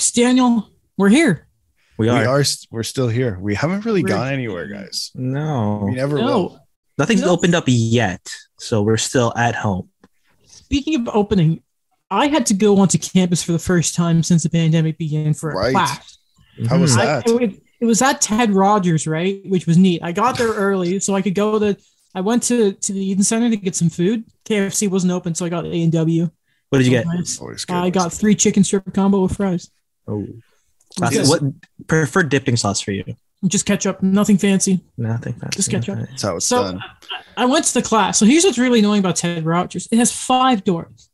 Alex, Daniel, we're here. We We are. are. We're still here. We haven't really We're- gone anywhere, guys. No. We never will. No, Nothing's No. opened up yet. So we're still at home. speaking of opening, I had to go onto campus for the first time since the pandemic began for a Right. class. How was Mhm. I- that? it, it was at Ted Rogers, right? Which was neat. I got there early so I could go to. I went to to the Eaton Centre to get some food. KFC wasn't open, so I got A and W. What did you get? Always. I got three chicken strip combo with fries. Oh. Yes. What preferred dipping sauce for you? Just ketchup, nothing fancy. Nothing. fancy. Just ketchup. That's how it's So done. I went to the class. So here's what's really annoying about Ted Rogers. It has five doors.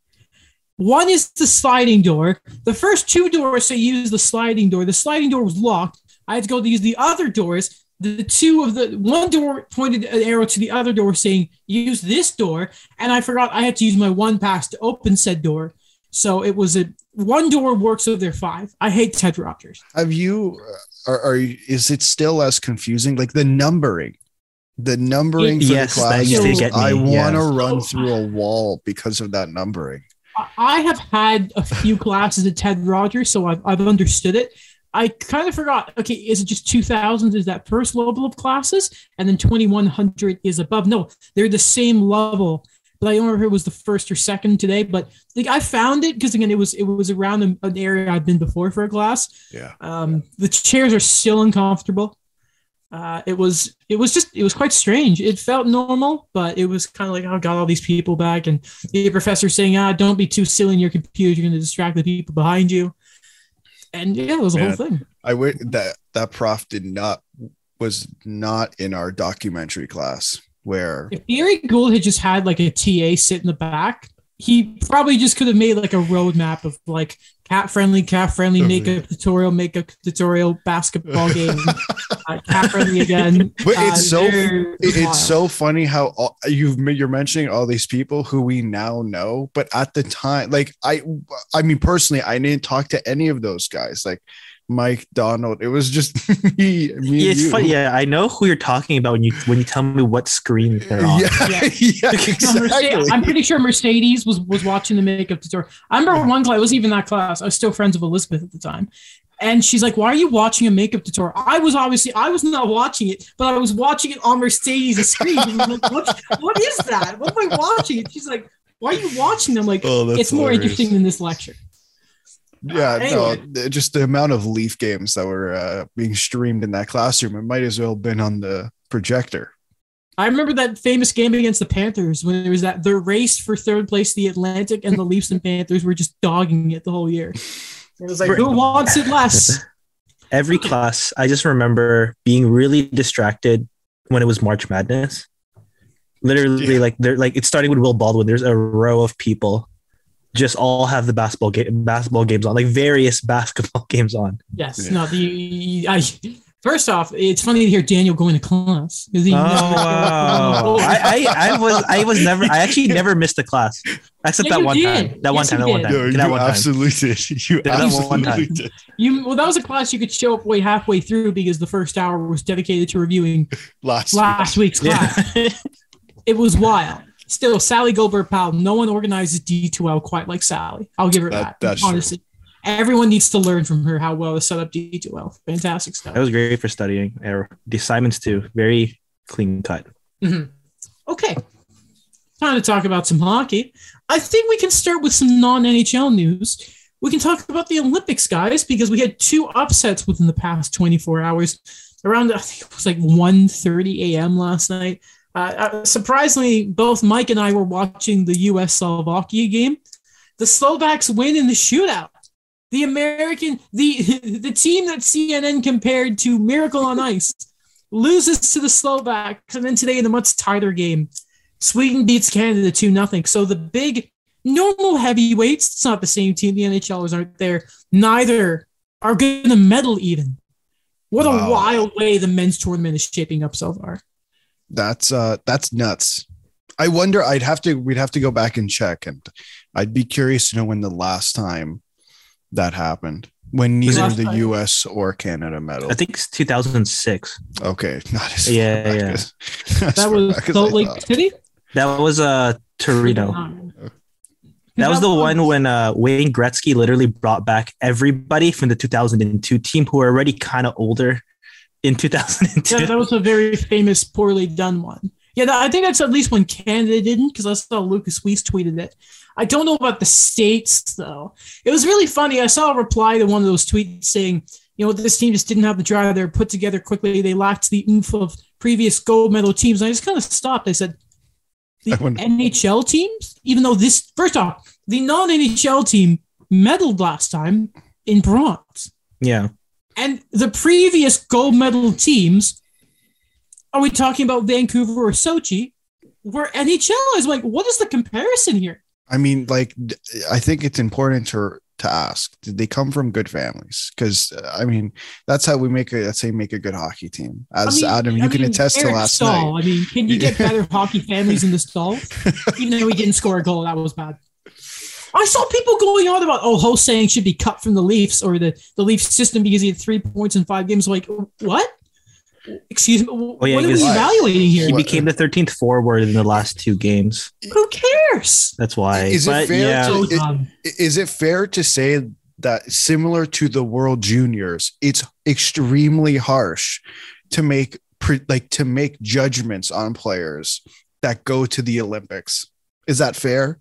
One is the sliding door. The first two doors say use the sliding door. The sliding door was locked. I had to go to use the other doors. The two of the one door pointed an arrow to the other door saying use this door. And I forgot I had to use my one pass to open said door. So it was a one door works of their five. I hate Ted Rogers. Have you? uh, Are, are you- is it still as confusing? Like the numbering, the numbering for Yes, the that class. used to get me, I want to yes. run through a wall because of that numbering. I- I have had a few classes at Ted Rogers, so I've, I've understood it. I kind of forgot. Okay, is it just 2000s? Is that first level of classes? And then 2100 is above? No, they're the same level. But I don't remember if it was the first or second today. But like I found it because again, it was it was around an, an area I'd been before for a class. Yeah. Um, the chairs are still uncomfortable. Uh, it was it was just it was quite strange. It felt normal, but it was kind of like oh, got all these people back, and the professor saying, "Ah, don't be too silly in your computer. You're going to distract the people behind you." And yeah, it was a whole thing. I wish that that prof did not was not in our documentary class where If Gary Gould had just had like a TA sit in the back, he probably just could have made like a roadmap of like cat friendly, cat friendly makeup tutorial, makeup tutorial, basketball game, uh, cat friendly again. But Uh, it's so it- it's so funny how all, you've you're mentioning all these people who we now know, but at the time, like I, I mean personally, I didn't talk to any of those guys, like Mike Donald. It was just me, me and it's you. funny. Yeah, I know who you're talking about when you when you tell me what screen they're on. Yeah, Yeah. yeah, No, Mercedes- exactly. I'm pretty sure Mercedes was was watching the makeup tutorial. I remember one class, it wasn't even that class. I was still friends with Elizabeth at the time. And she's like, Why are you watching a makeup tutorial? I was obviously I was not watching it, but I was watching it on Mercedes' screen. Like, what, what is that? What am I watching? And she's like, Why are you watching them? Like, Oh, that's it's more interesting than this lecture. Yeah, Anyway. no, just the amount of Leaf games that were uh, being streamed in that classroom, it might as well have been on the projector. I remember that famous game against the Panthers when it was that the race for third place, the Atlantic and the Leafs and Panthers were just dogging it the whole year. It was like, who wants it less? Every class, I just remember being really distracted when it was March Madness. Literally, Yeah. like they're like it's starting with Will Baldwin. There's a row of people, just all have the basketball game, basketball games on, like various basketball games on. Yes. Yeah. No. The I, first off, it's funny to hear Daniel going to class because he. Oh wow! I, I I was I was never I actually never missed a class except Yeah, that one time. That one time. That one time. No, that one time. absolutely did. You Did that one time. did. you well, that was a class you could show up way halfway through because the first hour was dedicated to reviewing Last, last week's class. Yeah. It was wild. Still, Sally Goldberg Powell. No one organizes D2L quite like Sally. I'll give her That- that. that's true. Everyone needs to learn from her how well to set up D2L. Fantastic stuff. That was great for studying. Uh, The assignments too, very clean cut. Mhm. Okay. Time to talk about some hockey. I think we can start with some non NHL news. We can talk about the Olympics, guys, because we had two upsets within the past 24 hours. Around, I think it was like 1.30 a.m. last night. Uh, uh, surprisingly, both Mike and I were watching the U.S. Slovakia game. The Slovaks win in the shootout. The American, the the team that CNN compared to Miracle on Ice, loses to the Slovaks, and then today in a much tighter game, Sweden beats Canada 2 0. So the big normal heavyweights, it's not the same team. The NHLers aren't there. Neither are going to medal even. What a wild way the men's tournament is shaping up so far. That's uh that's nuts. I wonder I'd have to we'd have to go back and check and I'd be curious to know when the last time that happened. When neither the time. US or Canada medal. I think it's 2006. okay, not as Yeah, far yeah. as, as That far was back as Salt Lake thought. City? That was uh Torino. That was the one when uh, Wayne Gretzky literally brought back everybody from the 2002 team who were already kind of older in 2002. Yeah, that was a very famous, poorly done one. Yeah, I think that's at least when Canada didn't, because I saw Lucas Weiss tweeted it. I don't know about the states though. It was really funny. I saw a reply to one of those tweets saying, "You know, this team just didn't have the drive. They're put together quickly. They lacked the oomph of previous gold medal teams." And I just kind of stopped. I said, "The I NHL teams, even though this first off, the non-NHL team medaled last time in bronze." yeah. And the previous gold medal teams, are we talking about Vancouver or Sochi? Were NHL is like, what is the comparison here? I mean, like, I think it's important to to ask: Did they come from good families? Because uh, I mean, that's how we make a let's say make a good hockey team. As I mean- Adam, you I can mean, attest to Eric last Staal, night. I mean, can you get better hockey families in the Staal? Even though he didn't score a goal, that was bad. I saw people going on about, oh, Ho-Sang should be cut from the Leafs or the, the Leafs system because he had three points in five games. Like, what? Excuse me. Oh, yeah, what are we evaluating here? He became the 13th forward in the last two games. Who cares? That's why. Is it fair yeah, to- So it- dumb. Is it fair to say that similar to the World Juniors, it's extremely harsh to make like to make judgments on players that go to the Olympics? Is that fair?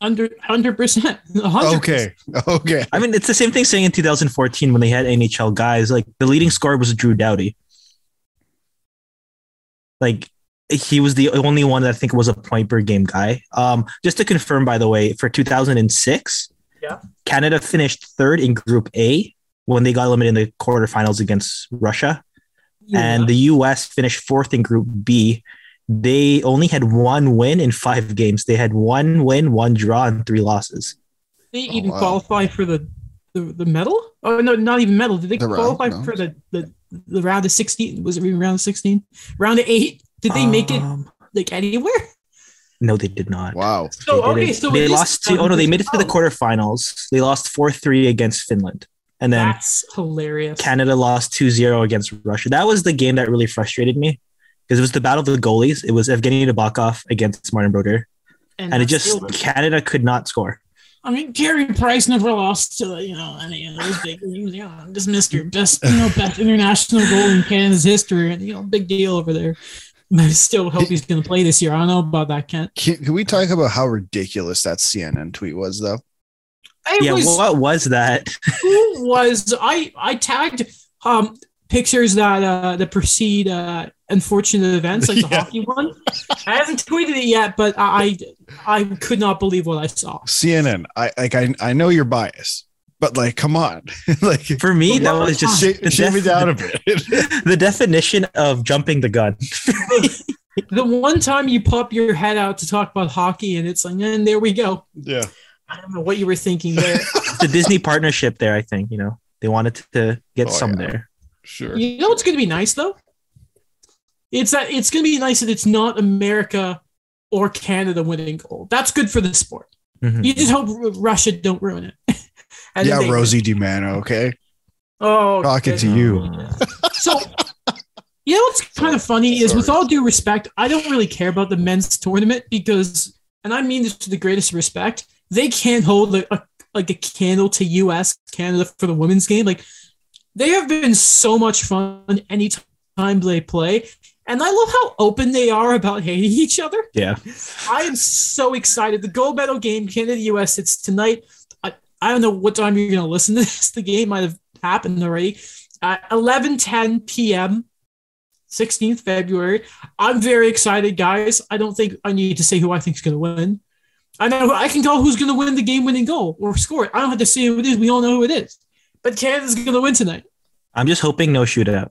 Under hundred percent. Okay, okay. I mean, it's the same thing saying in 2014 when they had NHL guys. Like the leading scorer was Drew Doughty. Like he was the only one that I think was a point per game guy. Um, just to confirm, by the way, for 2006, Yeah. Canada finished third in Group A when they got eliminated in the quarterfinals against Russia, and the U.S. finished fourth in Group B. They only had one win in five games. They had one win, one draw, and three losses. they Oh, even wow. qualify for the, the the medal. Oh no, not even medal. Did they The round, qualify no. for the, the the round of sixteen? Was it even round of sixteen? Round of eight? Did they make it Um, like anywhere? No, they did not. Wow. So They okay, so they lost to. Oh no, they made it to the Oh, quarterfinals. They lost four three against Finland, and then That's hilarious. Canada lost 2-0 against Russia. That was the game that really frustrated me because it was the battle of the goalies. It was Evgeny Nabokov against Martin Brodeur, and it just still- Canada could not score. I mean, Carey Price never lost to you know any of those big games. You know, just missed your Best, you know, best international goal in Canada's history, and you know, big deal over there. But I still hope he's going to play this year. I don't know about that, Kent. Can, can we talk about how ridiculous that CNN tweet was, though? It yeah, was, what was that? who was I? I tagged um pictures that uh that precede uh unfortunate events like the Yeah. hockey one. I haven't tweeted it yet, but I I could not believe what I saw. CNN. I like. I I know you're biased, but like, come on, like, For me, that Well, was just shave, the, shave me def- down a bit. the definition of jumping the gun. The one time you pop your head out to talk about hockey, and it's like, and there we go. yeah. I don't know what you were thinking there. It's a Disney partnership there. I think you know they wanted to get Oh, some yeah. there. Sure. you know what's going to be nice though? It's that it's going to be nice that it's not America or Canada winning gold. That's good for the sport. Mhm. You just hope Russia don't ruin it. Yeah, then they- Rosie DiManno. Okay, Oh, talking okay. to you. So, you know what's kind of funny is, with all due respect, I don't really care about the men's tournament because, and I mean this with the greatest respect, they can't hold a, a like a candle to U.S. Canada for the women's game. Like they have been so much fun anytime they play, and I love how open they are about hating each other. Yeah. I am so excited. The gold medal game, Canada US, it's tonight. I, I don't know what time you're going to listen to this. The game might have happened already. At 11 10 p.m., 16th February. I'm very excited, guys. I don't think I need to say who I think is going to win. I know I can tell who's going to win the game winning goal or score it. I don't have to say who it is. We all know who it is. But Canada's going to win tonight. I'm just hoping no shootout.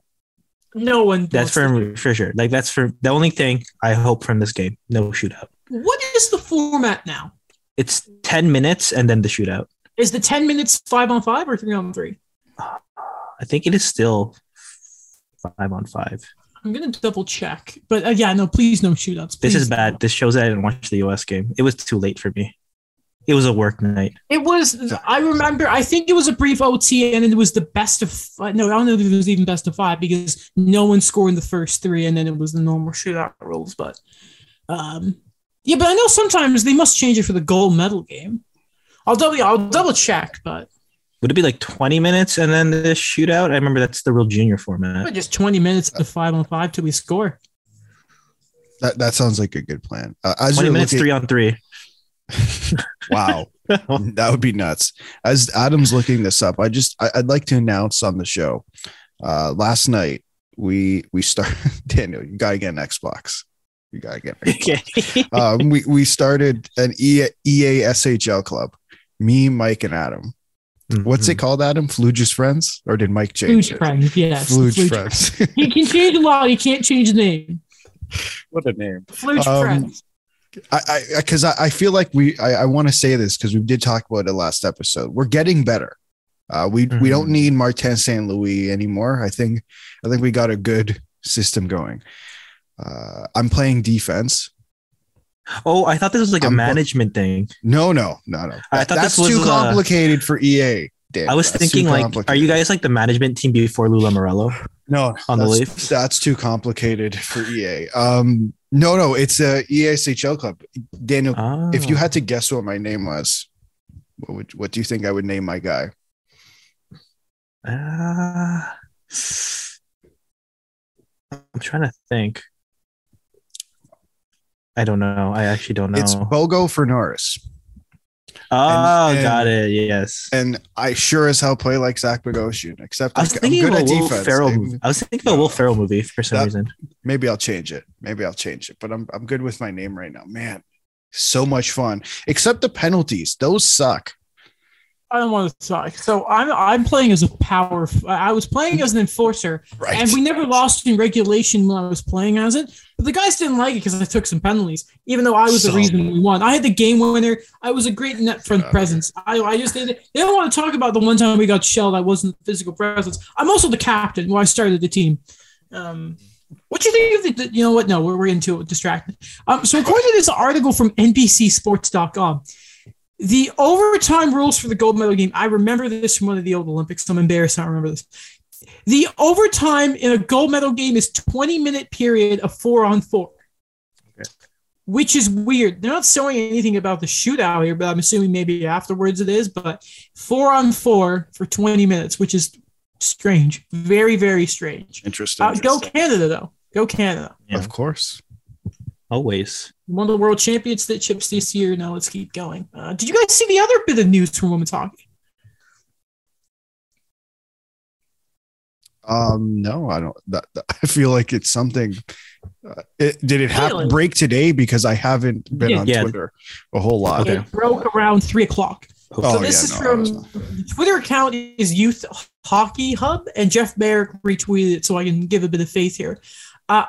No one. That's for for sure. Like that's for the only thing I hope from this game. No shootout. What is the format now? It's 10 minutes and then the shootout. Is the 10 minutes five on five or three on three? I think it is still five on five. I'm gonna double check, but uh, yeah, no, please no shootouts. This is bad. This shows that I didn't watch the US game. It was too late for me. It was a work night. It was. I remember. I think it was a brief OT, and it was the best of. fi- No, I don't know if it was even best of five because no one scored in the first three, and then it was the normal shootout rules. But, um, Yeah, but I know sometimes they must change it for the gold medal game. I'll double I'll double check, but Would it be like 20 minutes and then the shootout? I remember that's the real junior format. just 20 minutes to five on five till we score. That that sounds like a good plan. Uh, as 20 minutes, looking- three on three. wow, that would be nuts. As Adam's looking this up, I just I, I'd like to announce on the show. Uh, last night we we start. Daniel, you gotta get an Xbox. You gotta get. An Xbox. Okay. um, we we started an E, EA, EA SHL club. Me, Mike, and Adam. What's it called, Adam? Fluge's friends, or did Mike change Fluge it? friends, yes. Fluge Fluge friends. He can change a lot. He can't change the name. what a name. Fluge Um, friends. I I because I, I feel like we I, I want to say this because we did talk about it last episode. We're getting better. Uh, we we don't Mhm. need Martin St. Louis anymore. I think I think we got a good system going. Uh, I'm playing defense. Oh, I thought this was like a I'm- management thing. No, no, no, no. I thought That's this was, too uh, complicated for EA. Dan. I was thinking, like, are you guys like the management team before Lou Lamoriello no on the Leafs? That's too complicated for EA. Um, no, no, it's a EASHL club. Daniel, Oh. if you had to guess what my name was, what would what do you think I would name my guy? Uh, I'm trying to think. I don't know. I actually don't know. It's Bogo for Norris. Oh, and- ah, got it. Yes. And I sure as hell play like Zach Bogosian, except I was like, thinking I'm of a Will defense. Ferrell. Movie. I was thinking of a Will Ferrell movie for some That- reason. Maybe I'll change it. Maybe I'll change it. But I'm I'm good with my name right now. Man, so much fun. Except the penalties. Those suck. I don't want to talk. So I'm I'm playing as a power. I was playing as an enforcer, Right. and we never lost in regulation when I was playing as it. But the guys didn't like it because I took some penalties, even though I was the reason we won. I had the game winner. I was a great net front presence. I, I just did. They don't want to talk about the one time we got shelled. I wasn't physical presence. I'm also the captain. When I started the team. Um, what do you think of the, the- you know what? No, we're, we're into it, distracted. Um, so according to this article from NBCSports.com, the overtime rules for the gold medal game. I remember this from one of the old Olympics. I'm embarrassed. I don't remember this. The overtime in a gold medal game is 20 minute period of four on four, Okay. which is weird. They're not showing anything about the shootout here, but I'm assuming maybe afterwards it is. But four on four for 20 minutes, which is strange. Very, very strange. Interesting. Uh, go Canada, though. Go Canada. Yeah. Of course. Always. Won the world championships this year. Now let's keep going. Uh, did you guys see the other bit of news from women's hockey? Um, no, I don't. That, that- I feel like it's something. Uh, it, did it have Really? break today? Because I haven't been Yeah. on Yeah. Twitter a whole lot. Okay. It broke around three o'clock. Oh, so yeah, this is no, from was not. the Twitter account is Youth Hockey Hub, and Jeff Marek retweeted it, so I can give a bit of faith here. Uh,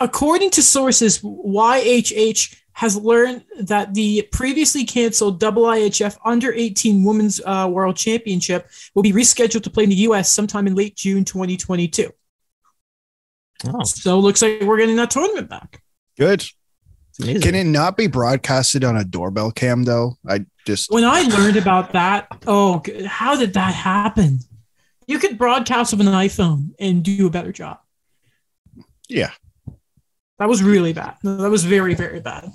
according to sources, YHH has learned that the previously canceled IIHF Under 18 Women's uh, World Championship will be rescheduled to play in the U.S. sometime in late June 2022. Oh, So it looks like we're getting that tournament back. Good. Can it not be broadcasted on a doorbell cam though? I just When I learned about that, oh, how did that happen? You could broadcast with an iPhone and do a better job. yeah. That was really bad. That was very, very bad.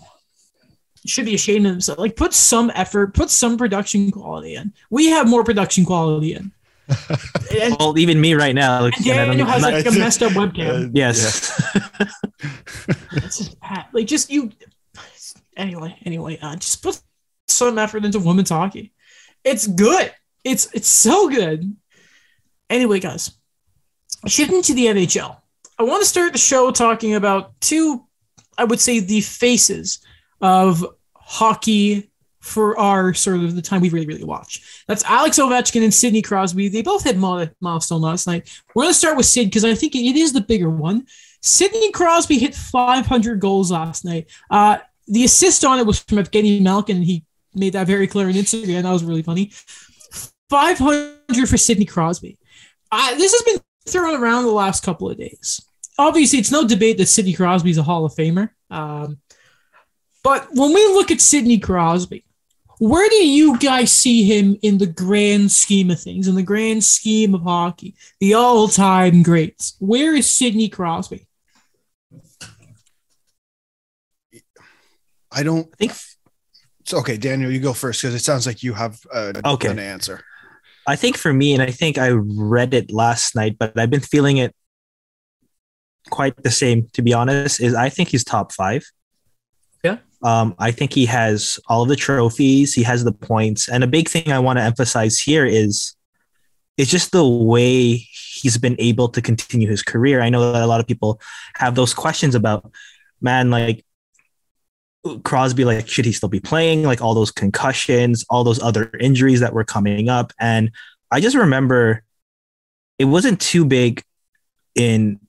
Should be ashamed of themselves. Like, put some effort, put some production quality in. We have more production quality in. and, well, even me right now. Like, and and I don't- Daniel has like a messed up webcam. yes. It's just bad. Like, just you. Anyway, anyway, uh, just put some effort into women's hockey. It's good. It's it's so good. Anyway, guys, shifting to the NHL, I want to start the show talking about two, I would say, the faces of hockey for our sort of the time we really, really watch. That's Alex Ovechkin and Sidney Crosby. They both had milestone last night. We're going to start with Sid because I think it is the bigger one. Sidney Crosby hit 500 goals last night. Uh, the assist on it was from Evgeny Malkin, and he made that very clear on Instagram. That was really funny. 500 for Sidney Crosby. Uh, this has been thrown around the last couple of days. Obviously, it's no debate that Sidney Crosby is a Hall of Famer. Um, but when we look at Sidney Crosby, where do you guys see him in the grand scheme of things, in the grand scheme of hockey, the all time greats? Where is Sidney Crosby? I don't I think so, okay, Daniel, you go first because it sounds like you have uh, Okay. an answer. I think for me, and I think I read it last night, but I've been feeling it quite the same, to be honest, is I think he's top five. Yeah. Um, I think he has all of the trophies, he has the points. And a big thing I want to emphasize here is it's just the way he's been able to continue his career. I know that a lot of people have those questions about, man, like Crosby, like, should he still be playing? Like all those concussions, all those other injuries that were coming up. And I just remember it wasn't too big in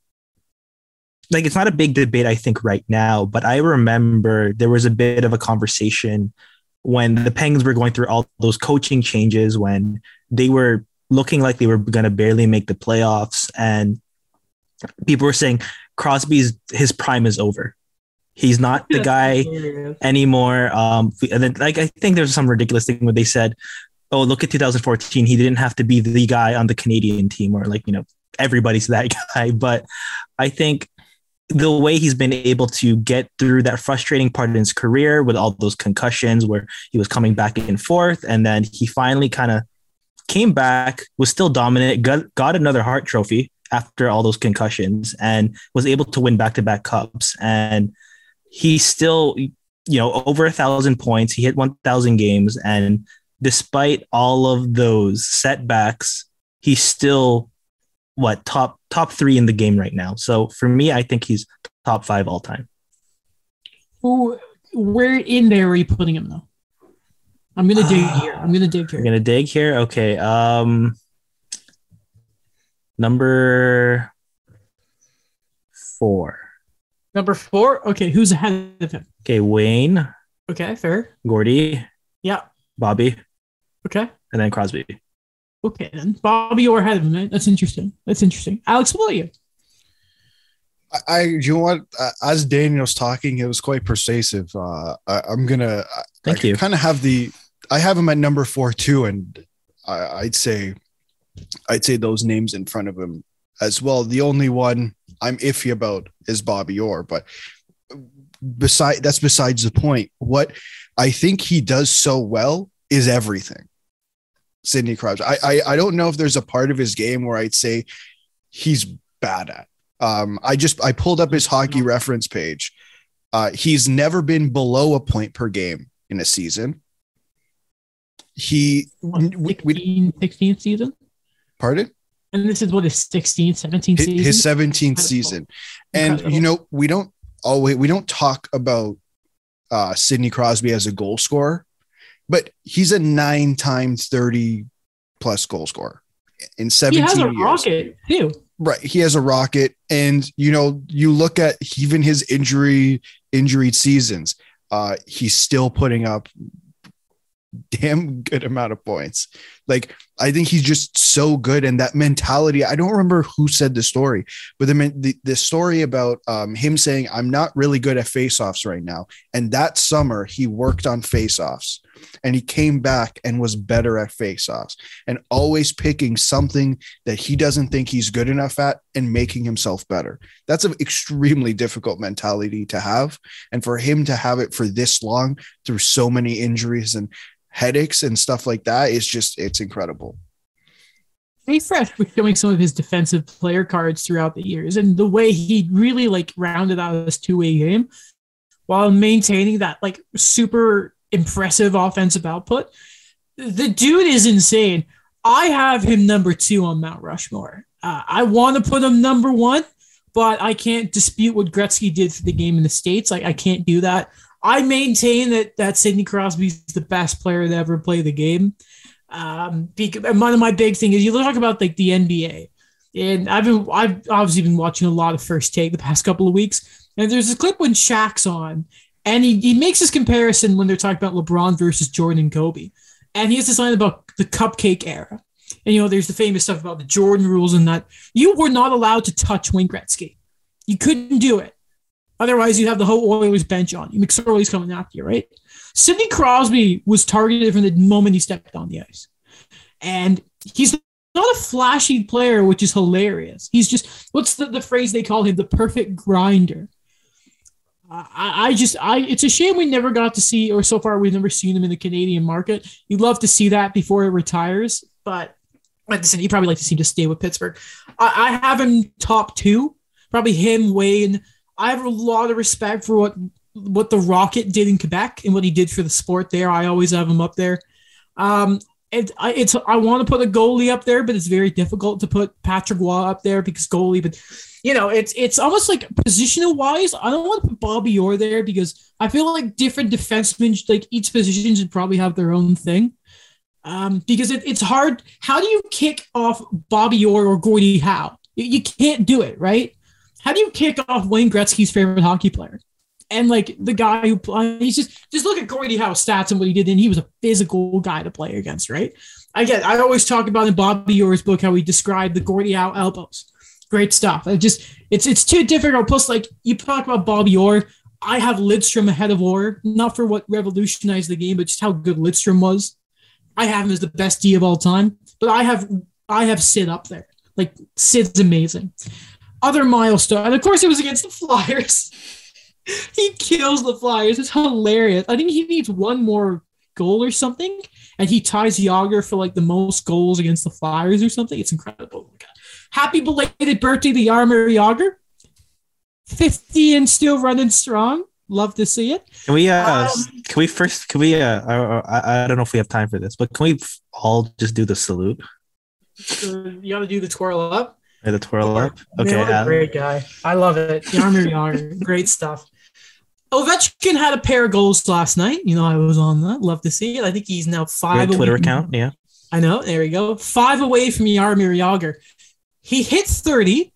like it's not a big debate, I think, right now, but I remember there was a bit of a conversation when the Penguins were going through all those coaching changes when they were looking like they were going to barely make the playoffs and people were saying Crosby's his prime is over. He's not the guy anymore. Um, and then like I think there's some ridiculous thing where they said, "Oh, look at 2014. He didn't have to be the guy on the Canadian team, or like you know everybody's that guy." But I think the way he's been able to get through that frustrating part in his career with all those concussions, where he was coming back and forth, and then he finally kind of came back, was still dominant, got got another Hart Trophy after all those concussions, and was able to win back to back cups and he's still you know over a thousand points he hit 1000 games and despite all of those setbacks he's still what top top three in the game right now so for me i think he's top five all time Who, where in there are you putting him though? I'm gonna dig here. I'm gonna dig here. I'm gonna dig here okay um number four Number four. Okay, who's ahead of him? okay wayne Okay, fair. gordie Yeah. bobby Okay. and then crosby Okay then. Bobby, you're ahead of him. Right? That's interesting. That's interesting. Alex, what about you? I, I you know what? Uh, as Daniel's talking, it was quite persuasive. Uh, I, I'm gonna. Thank I you. Kind of have the. I have him at number four too, and I, I'd say, I'd say those names in front of him as well. The only one I'm iffy about is Bobby Orr, but beside that's besides the point. What I think he does so well is everything. Sidney Crosby. I, I I don't know if there's a part of his game where I'd say he's bad at. Um, I just I pulled up his hockey reference page. Uh, he's never been below a point per game in a season. He, What, we- we- 16, 16th season? pardon, And this is what his 16th, 17th his, season? his 17th Incredible. season, and Incredible. you know we don't always we don't talk about uh, Sidney Crosby as a goal scorer, but he's a nine times thirty plus goal scorer in 17 he has a years. rocket too. Right. He has a rocket. And you know, you look at even his injury injured seasons, uh, he's still putting up damn good amount of points. Like I think he's just so good and that mentality. I don't remember who said the story, but the the, the story about um, him saying I'm not really good at faceoffs right now. And that summer he worked on faceoffs and he came back and was better at faceoffs and always picking something that he doesn't think he's good enough at and making himself better. That's an extremely difficult mentality to have. And for him to have it for this long through so many injuries and headaches and stuff like that is just, it's incredible. Fresh was showing some of his defensive player cards throughout the years and the way he really like rounded out his two-way game while maintaining that like super impressive offensive output. The dude is insane. I have him number two on Mount Rushmore. Uh, I want to put him number one, but I can't dispute what Gretzky did for the game in the States. Like I can't do that. I maintain that that Sidney Crosby's the best player to ever play the game. Um, because, and one of my big thing is you talk about like the NBA, and I've been I've obviously been watching a lot of First Take the past couple of weeks, and there's a clip when Shaq's on, and he, he makes this comparison when they're talking about LeBron versus Jordan and Kobe, and he has this line about the cupcake era, and you know there's the famous stuff about the Jordan rules and that you were not allowed to touch Wayne Gretzky, you couldn't do it. Otherwise, you'd have the whole Oilers bench on you. McSorley's coming after you, right? Sidney Crosby was targeted from the moment he stepped on the ice. And he's not a flashy player, which is hilarious. He's just, what's the, the phrase they call him? The perfect grinder. I, I just I it's a shame we never got to see or so far we've never seen him in the Canadian market. You'd love to see that before he retires, but like you'd probably like to see him just stay with Pittsburgh. I, I have him top two, probably him, Wayne. I have a lot of respect for what what the Rocket did in Quebec and what he did for the sport there. I always have him up there. Um, and I, it's I want to put a goalie up there, but it's very difficult to put Patrick Roy up there because goalie. But you know, it's it's almost like positional wise. I don't want to put Bobby Orr there because I feel like different defensemen, like each position, should probably have their own thing. Um, because it, it's hard. How do you kick off Bobby Orr or Gordie Howe? You, you can't do it, right? How do you kick off Wayne Gretzky's favorite hockey player? And like the guy who he's just just look at Gordie Howe's stats and what he did, and he was a physical guy to play against, right? Again, I always talk about in Bobby Orr's book how he described the Gordie Howe elbows great stuff. It just it's it's too difficult. Plus, like you talk about Bobby Orr, I have Lidstrom ahead of Orr, not for what revolutionized the game, but just how good Lidstrom was. I have him as the best D of all time, but I have I have Sid up there. Like Sid's amazing. Other milestone, and of course, it was against the Flyers. he kills the Flyers. It's hilarious. I think he needs one more goal or something, and he ties Jagr for like the most goals against the Flyers or something. It's incredible. Happy belated birthday to Jaromir Jagr. 50 and still running strong. Love to see it. Can we uh um, can we first can we uh I, I, I don't know if we have time for this, but can we all just do the salute? You gotta do the twirl up. Yeah, the twirl up. Okay. Man, great guy. I love it. Jaromir Jagr. Great stuff. Ovechkin had a pair of goals last night. You know, I was on that. Love to see it. I think he's now five. Twitter account, yeah. I know. There we go. Five away from Jaromir Jagr. He hits 30.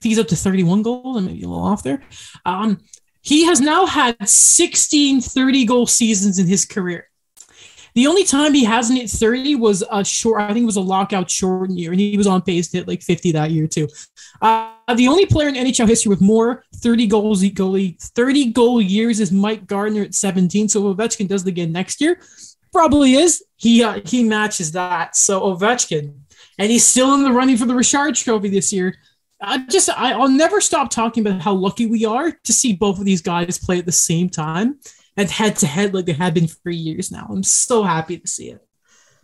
He's up to 31 goals. I may be a little off there. Um, he has now had 16 30 goal seasons in his career. The only time he hasn't hit 30 was a short, I think it was a lockout short year, and he was on pace to hit like 50 that year too. Uh, the only player in NHL history with more 30 goals goalie 30 goal years is Mike Gartner at 17. So Ovechkin does it again next year. Probably is. He uh, he matches that. So Ovechkin and he's still in the running for the Richard Trophy this year. I just I, I'll never stop talking about how lucky we are to see both of these guys play at the same time and head to head like they have been for years now. I'm so happy to see it.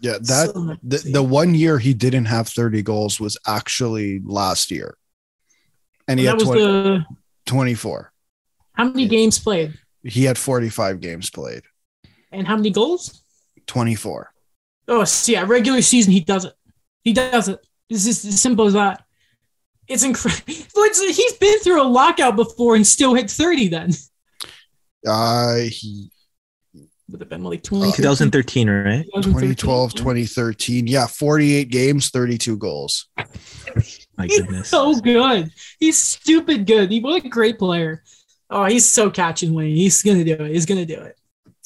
Yeah, that so the, the one year he didn't have 30 goals was actually last year. And he well, had 20, the, 24. How many games played? He had 45 games played. And how many goals? 24. Oh, see, yeah, regular season he does it. He does it. It's just as simple as that. It's incredible. He's been through a lockout before and still hit 30 then. Uh, he would have been like 20, 2013, right? 2012, 2013. Yeah, 48 games, 32 goals. My goodness. so good. He's stupid good. He what a great player. Oh, he's so catching Wayne. He's gonna do it. He's gonna do it.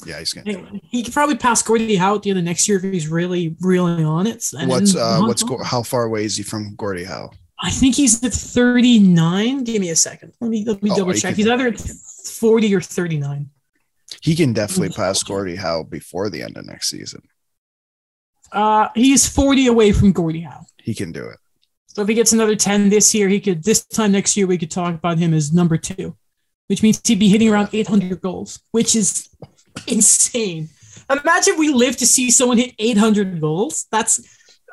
Yeah, he's gonna. Anyway, he could probably pass Gordie Howe at the end of next year if he's really reeling on it. And what's uh, what's how far away is he from Gordie Howe? I think he's at 39. Give me a second. Let me let me oh, double check. Can, he's either at 40 or 39. He can definitely pass Gordie Howe before the end of next season. Uh, he's 40 away from Gordie Howe. He can do it. So if he gets another 10 this year, he could this time next year we could talk about him as number two, which means he'd be hitting around 800 goals, which is insane. Imagine we live to see someone hit 800 goals. That's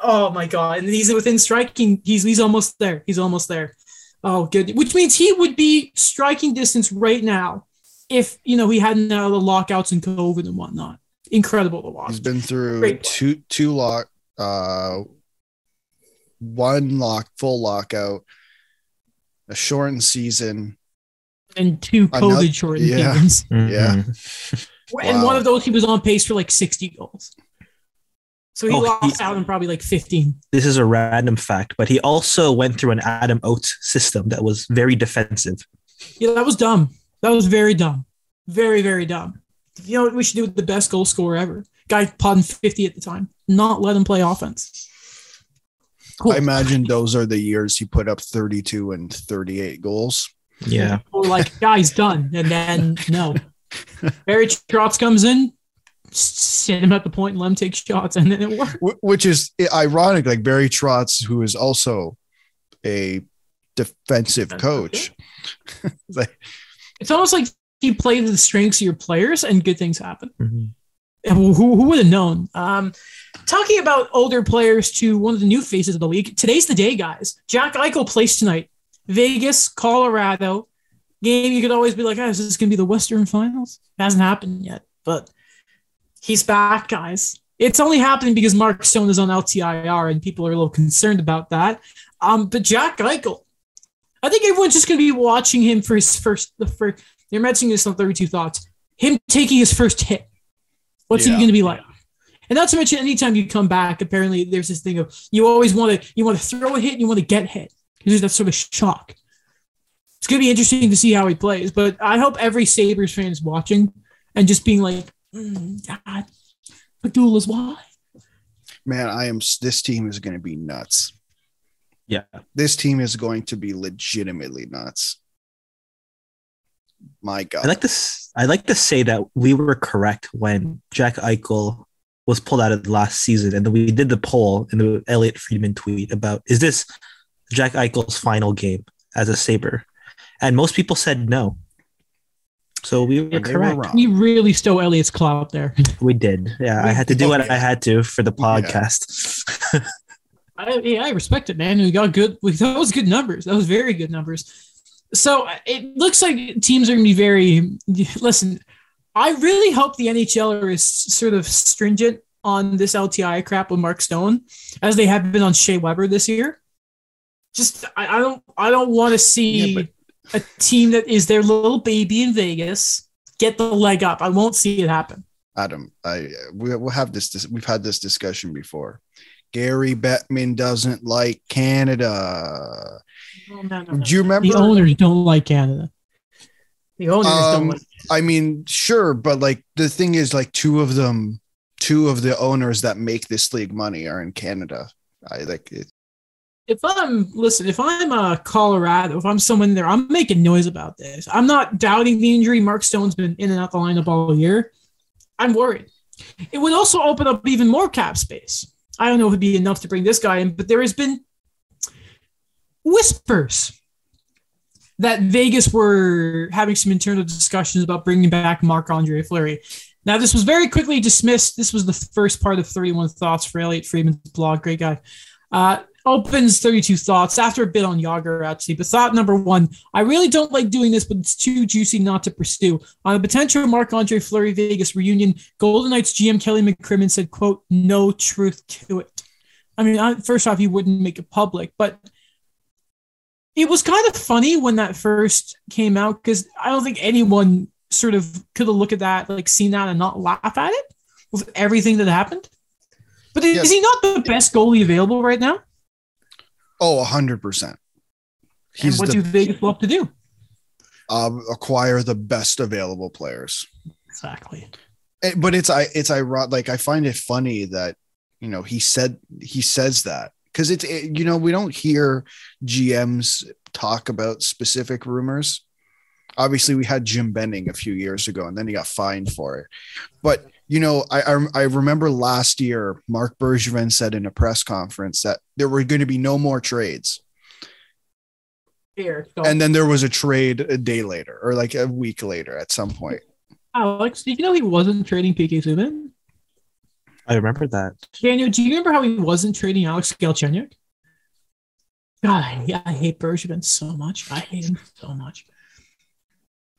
oh my god! And he's within striking. He's he's almost there. He's almost there. Oh, good. Which means he would be striking distance right now if you know he hadn't had the lockouts and COVID and whatnot. Incredible to watch. He's been through two two lock, uh, one lock full lockout, a shortened season, and two COVID shortened yeah, seasons. Mm-hmm. Yeah. And one of those, he was on pace for like 60 goals. So he oh, lost he, out in probably like 15. This is a random fact, but he also went through an Adam Oates system that was very defensive. Yeah, that was dumb. That was very dumb. Very, very dumb. You know what we should do with the best goal scorer ever? Guy potting 50 at the time. Not let him play offense. Cool. I imagine those are the years he put up 32 and 38 goals. Yeah. Like, guy's done. And then no. Barry Trotz comes in, sit him at the point and let him take shots, and then it works. Which is ironic, like Barry Trotz, who is also a defensive coach. like, it's almost like you play to the strengths of your players and good things happen. Mhm. Who, who would have known? Um, talking about older players to one of the new faces of the league. Today's the day, guys. Jack Eichel plays tonight. Vegas, Colorado. Game you could always be like, oh, is this going to be the Western Finals? It hasn't happened yet, but he's back, guys. It's only happening because Mark Stone is on LTIR and people are a little concerned about that. Um, but Jack Eichel, I think everyone's just going to be watching him for his first, the first, you're mentioning this on 32 Thoughts, him taking his first hit. What's he going to be like? And not to mention, anytime you come back, apparently there's this thing of you always want to you want to throw a hit and you want to get hit because there's that sort of shock. It's gonna be interesting to see how he plays, but I hope every Sabres fan is watching and just being like, mm, God, Pegula is why. Man, I am. This team is going to be nuts. Yeah. This team is going to be legitimately nuts. My God. I like this. I like to say that we were correct when Jack Eichel was pulled out of the last season, and then we did the poll in the Elliotte Friedman tweet about is this Jack Eichel's final game as a Saber, and most people said no. So we were They were correct. wrong. We really stole Elliotte's clout there. We did. Yeah, I had to do what. I had to for the podcast. I, yeah, I respect it, man. We got good. We, that was good numbers. That was very good numbers. So uh, it looks like teams are going to be very. Listen, I really hope the NHL is sort of stringent on this LTI crap with Mark Stone, as they have been on Shea Weber this year. Just I, I don't I don't want to see Yeah, a team that is their little baby in Vegas get the leg up. I won't see it happen. Adam, I we, we'll have this, this. We've had this discussion before. Gary Bettman doesn't like Canada. No, no, no, no. Do you remember? The owners don't like Canada. The owners don't Um, like. I mean, sure, but like the thing is, like two of them, two of the owners that make this league money are in Canada. I like it. If I'm listen, if I'm uh Colorado, if I'm someone there, I'm making noise about this. I'm not doubting the injury. Mark Stone's been in and out the lineup all year. I'm worried. It would also open up even more cap space. I don't know if it'd be enough to bring this guy in, but there has been whispers that Vegas were having some internal discussions about bringing back Marc Andre Fleury. Now, this was very quickly dismissed. This was the first part of 31 Thoughts for Elliotte Friedman's blog. Great guy. Uh, opens 32 thoughts after a bit on Jagr, actually. But thought number one, I really don't like doing this, but it's too juicy not to pursue. On a potential Marc Andre Fleury Vegas reunion, Golden Knights GM Kelly McCrimmon said, quote, no truth to it. I mean, I- first off, he wouldn't make it public, but it was kind of funny when that first came out because I don't think anyone sort of could have looked at that, like seen that and not laugh at it with everything that happened. But is he not the best goalie available right now? Oh, hundred percent. He's and what the do Vegas love to do? um, acquire the best available players. Exactly. Eh, But it's I it's ironic. Like I find it funny that you know he said he says that because it's it, you know we don't hear GMs talk about specific rumors. Obviously, we had Jim Benning a few years ago, and then he got fined for it. But you know, I I, I remember last year Marc Bergevin said in a press conference that there were going to be no more trades, Here, and then there was a trade a day later or like a week later at some point. Alex, did you know he wasn't trading PK Subban? I remember that. Daniel, do you remember how he wasn't trading Alex Galchenyuk? God, I, I hate Bergevin so much. I hate him so much.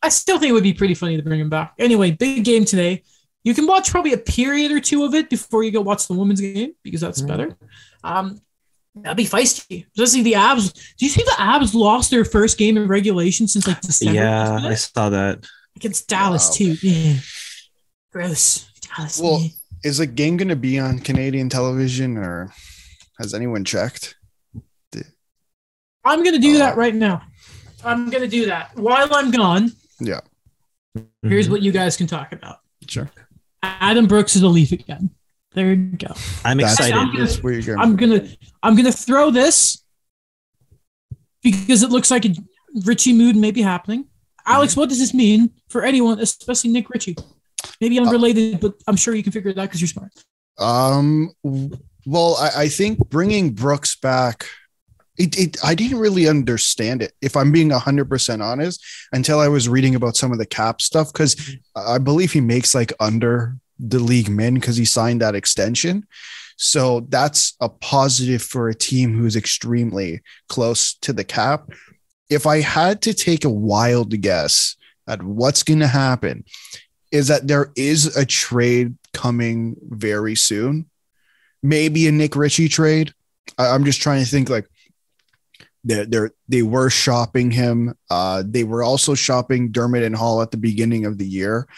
I still think it would be pretty funny to bring him back. Anyway, big game today. You can watch probably a period or two of it before you go watch the women's game because that's Mm. better. Um, that'd be feisty. Especially the Abs. Do you see the Abs lost their first game in regulation since like December? Yeah. I saw that. against Dallas Wow. too. Yeah. Gross. Dallas. Well, yeah. Is the game going to be on Canadian television or has anyone checked? I'm gonna do Uh, that right now. I'm gonna do that while I'm gone. Yeah, Here's Mhm. what you guys can talk about. sure. Adam Brooks is a Leaf again. There you go. I'm That's, excited. I'm gonna- that's where you're going. I'm gonna I'm gonna throw this because it looks like a Ritchie mood may be happening. Alex, what does this mean for anyone, especially Nick Ritchie? Maybe unrelated, but I'm sure you can figure it out because you're smart. Um, well, I, I think bringing Brooks back it, it I didn't really understand it if I'm being 100% honest until I was reading about some of the cap stuff cuz mm-hmm. I believe he makes like under the league min cuz he signed that extension. So that's a positive for a team who's extremely close to the cap. If I had to take a wild guess at what's going to happen is that there is a trade coming very soon. Maybe a Nick Ritchie trade. I, am just trying to think like they they were shopping him. Uh, they were also shopping Dermott and Holl at the beginning of the year.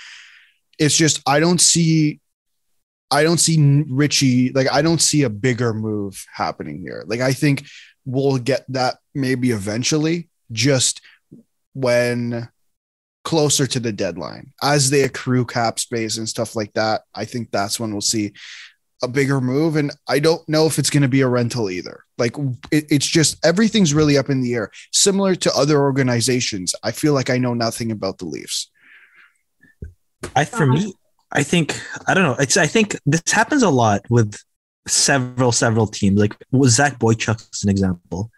It's just I don't see I don't see Ritchie like I don't see a bigger move happening here. Like I think we'll get that maybe eventually, just when closer to the deadline as they accrue cap space and stuff like that. I think that's when we'll see a bigger move. And I don't know if it's going to be a rental either. Like it, it's just everything's really up in the air. Similar to other organizations, I feel like I know nothing about the Leafs. I for me, I think I don't know. It's I think this happens a lot with several several teams. Like was Zach Boychuk an example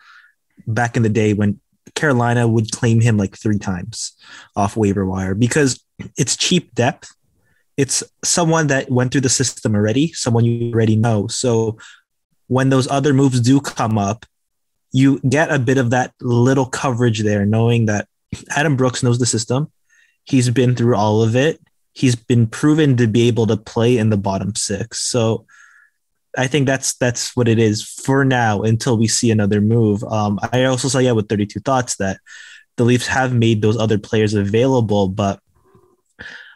back in the day when Carolina would claim him like three times off waiver wire because it's cheap depth it's someone that went through the system already, someone you already know. So when those other moves do come up, you get a bit of that little coverage there, knowing that Adam Brooks knows the system. He's been through all of it. He's been proven to be able to play in the bottom six. So I think that's that's what it is for now until we see another move. Um, I also saw yeah with 32 thoughts that the Leafs have made those other players available, but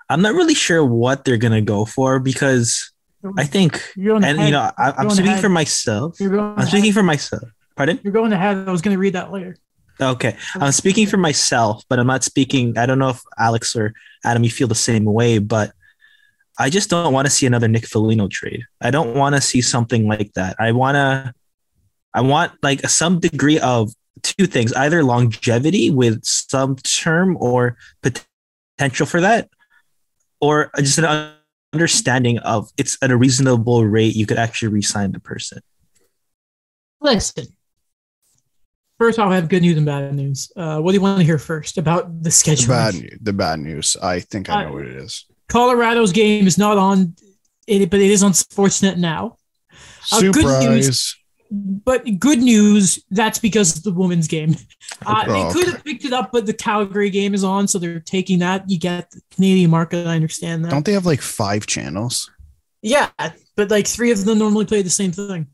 I'm not really sure what they're gonna go for because I think, and you know, I, am speaking for myself. I'm speaking for myself. Pardon? You're going ahead. I was gonna read that later. Okay, I'm speaking for myself, but I'm not speaking. I don't know if Alex or Adam, you feel the same way, but I just don't want to see another Nick Foligno trade. I don't want to see something like that. I want to, I want like some degree of two things: either longevity with some term or potential for that, or just an understanding of it's at a reasonable rate you could actually resign the person. Listen. First off i have good news and bad news. Uh, what do you want to hear first about the schedule? the bad, news, the bad news. I think i know uh, what it is. Colorado's game is not on it but it is on sportsnet now. Uh, Surprise. News, but good news, that's because of the women's game. Uh, oh, they could have picked it up, but the Calgary game is on, so they're taking that. You get the Canadian market. I understand that. Don't they have like five channels? Yeah, but like three of them normally play the same thing.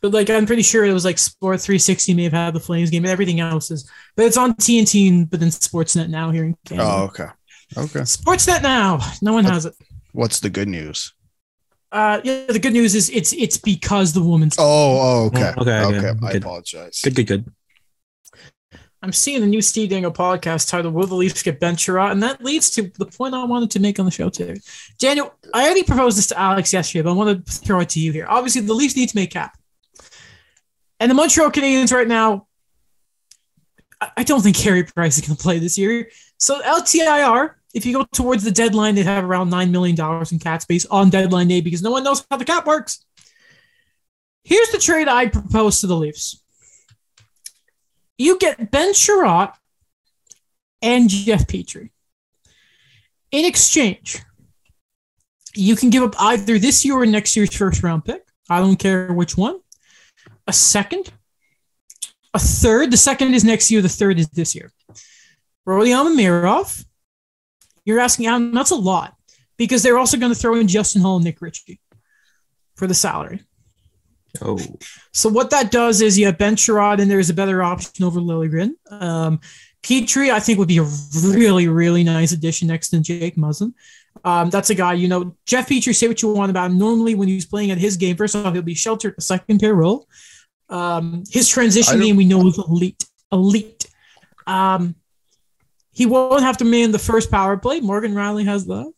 But like I'm pretty sure it was like Sport 360 may have had the Flames game, and everything else is. But it's on TNT, but then Sportsnet now here in Canada. Oh, okay, okay. Sportsnet now. No one has it. What's the good news? Uh, yeah, the good news is it's it's because the woman's. Oh, oh okay. okay, okay. okay. I apologize. Good, good, good. I'm seeing a new Steve Dangle podcast titled "Will the Leafs Get Ben Chiarot?" and that leads to the point I wanted to make on the show today. Daniel, I already proposed this to Alex yesterday, but I want to throw it to you here. Obviously, the Leafs need to make cap, and the Montreal Canadiens right now. I don't think Carey Price is going to play this year. So LTIR, if you go towards the deadline, they'd have around $9 million in cap space on deadline day because no one knows how the cap works. Here's the trade I propose to the Leafs. You get Ben Chiarot and Jeff Petry. In exchange, you can give up either this year or next year's first round pick. I don't care which one. A second, a third. The second is next year. The third is this year. Rodion Amirov, you're asking Adam, that's a lot because they're also going to throw in Justin Holl and Nick Ritchie for the salary. Oh. So what that does is you have Ben Chiarot and there's a better option over Liljegren. Um, Petry, I think, would be a really, really nice addition next to Jake Muzzin. Um, that's a guy, you know, Jeff Petry, say what you want about him. Normally, when he's playing at his game, first off, he'll be sheltered the second pair role. Um, his transition game, we know, is elite. Elite. Um, he won't have to man the first power play. Morgan Rielly has that.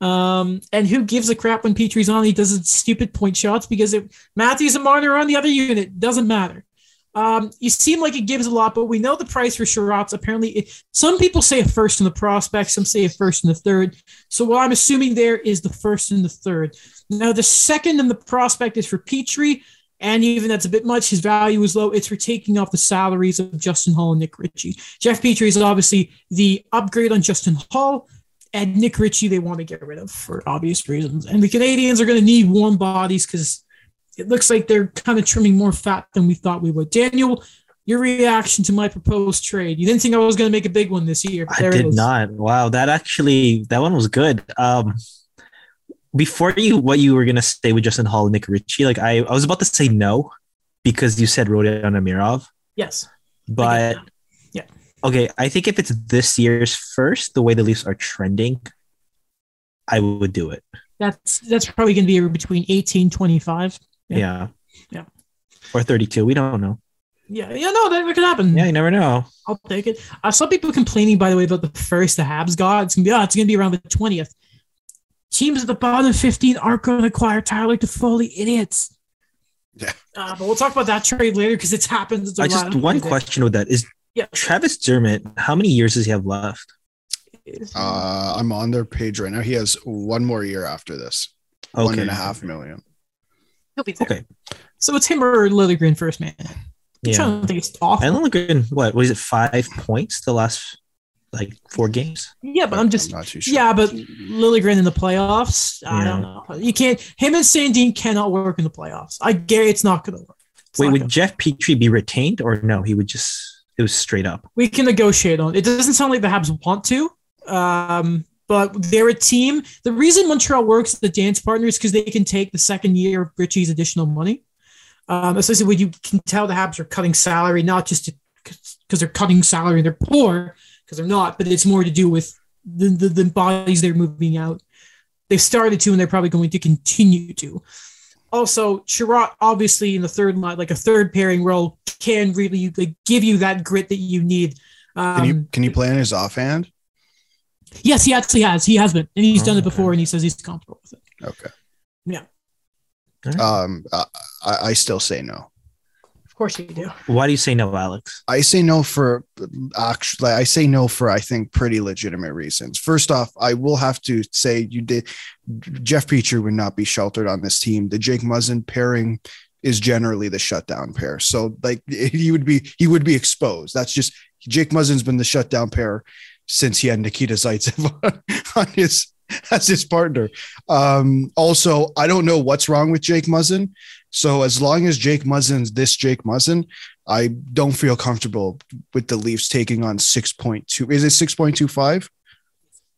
Um, and who gives a crap when Petry's on? He does his stupid point shots because if Matthews and Marner are on the other unit, doesn't matter. Um, you seem like it gives a lot, but we know the price for Chiarot's apparently. It, some people say a first in the prospect, some say a first in the third. So what I'm assuming there is the first and the third. Now the second in the prospect is for Petry. And even that's a bit much. His value is low. It's for taking off the salaries of Justin Holl and Nick Ritchie. Jeff Petry is obviously the upgrade on Justin Holl. And Nick Ritchie, they want to get rid of for obvious reasons. And the Canadians are going to need warm bodies because it looks like they're kind of trimming more fat than we thought we would. Daniel, your reaction to my proposed trade. You didn't think I was going to make a big one this year. I did not. Wow, that actually that one was good. Um, before you, what you were going to say with Justin Holl and Nick Ritchie, like I, I was about to say no because you said Rodion Amirov. Yes, but yeah, okay. I think if it's this year's first, the way the Leafs are trending, I would do it. That's that's probably going to be between 18 25. Yeah. yeah. Yeah. Or 32. We don't know. Yeah, yeah, no, that, that could happen. Yeah, you never know. I'll take it. Uh, I saw people complaining, by the way, about the first the Habs got. It's gonna be, oh, it's gonna be around the twentieth. Teams at the bottom fifteen aren't going to acquire Tyler Toffoli, idiots. Yeah. Uh, but we'll talk about that trade later because it's happened. It's I just one question with that is yeah. Travis Dermott. How many years does he have left? Uh, I'm on their page right now. He has one more year after this. Okay. One and a half million. He'll be there. Okay. So it's him or Liljegren first, man. I'm Yeah. trying to think it's awful. And Lundgren, what was it? Five points the last like four games. Yeah, but I'm just not too sure. yeah, but Liljegren in the playoffs, I don't know. You can't. Him and Sandin cannot work in the playoffs. I guarantee it's not going to work. It's Wait, would gonna- Jeff Petry be retained or no? He would just it was straight up. we can negotiate on. It doesn't sound like the Habs want to, um, but they're a team. The reason Montreal works the dance partner is because they can take the second year of Ritchie's additional money. Um, especially when you can tell the Habs are cutting salary, not just because they're cutting salary, and they're poor because they're not, but it's more to do with the, the, the bodies they're moving out. They've started to, and they're probably going to continue to. Also, Chiarot, obviously in the third line, like a third pairing role, can really like give you that grit that you need. Um, Can you can you play on his offhand? Yes, he actually has. He has been, and he's done Oh, it before, and he says he's comfortable with it. Okay. Yeah. Um, I, I I still say no. Of course you do. Why do you say no, Alex? I say no for actually, I say no for I think pretty legitimate reasons. First off, I will have to say you did Jeff Petry would not be sheltered on this team. The Jake Muzzin pairing is generally the shutdown pair. So like he would be he would be exposed. That's just Jake Muzzin's been the shutdown pair since he had Nikita Zaitsev on, on his as his partner. Um, also, I don't know what's wrong with Jake Muzzin. So as long as Jake Muzzin's this Jake Muzzin, I don't feel comfortable with the Leafs taking on 6.2. Is it 6.25?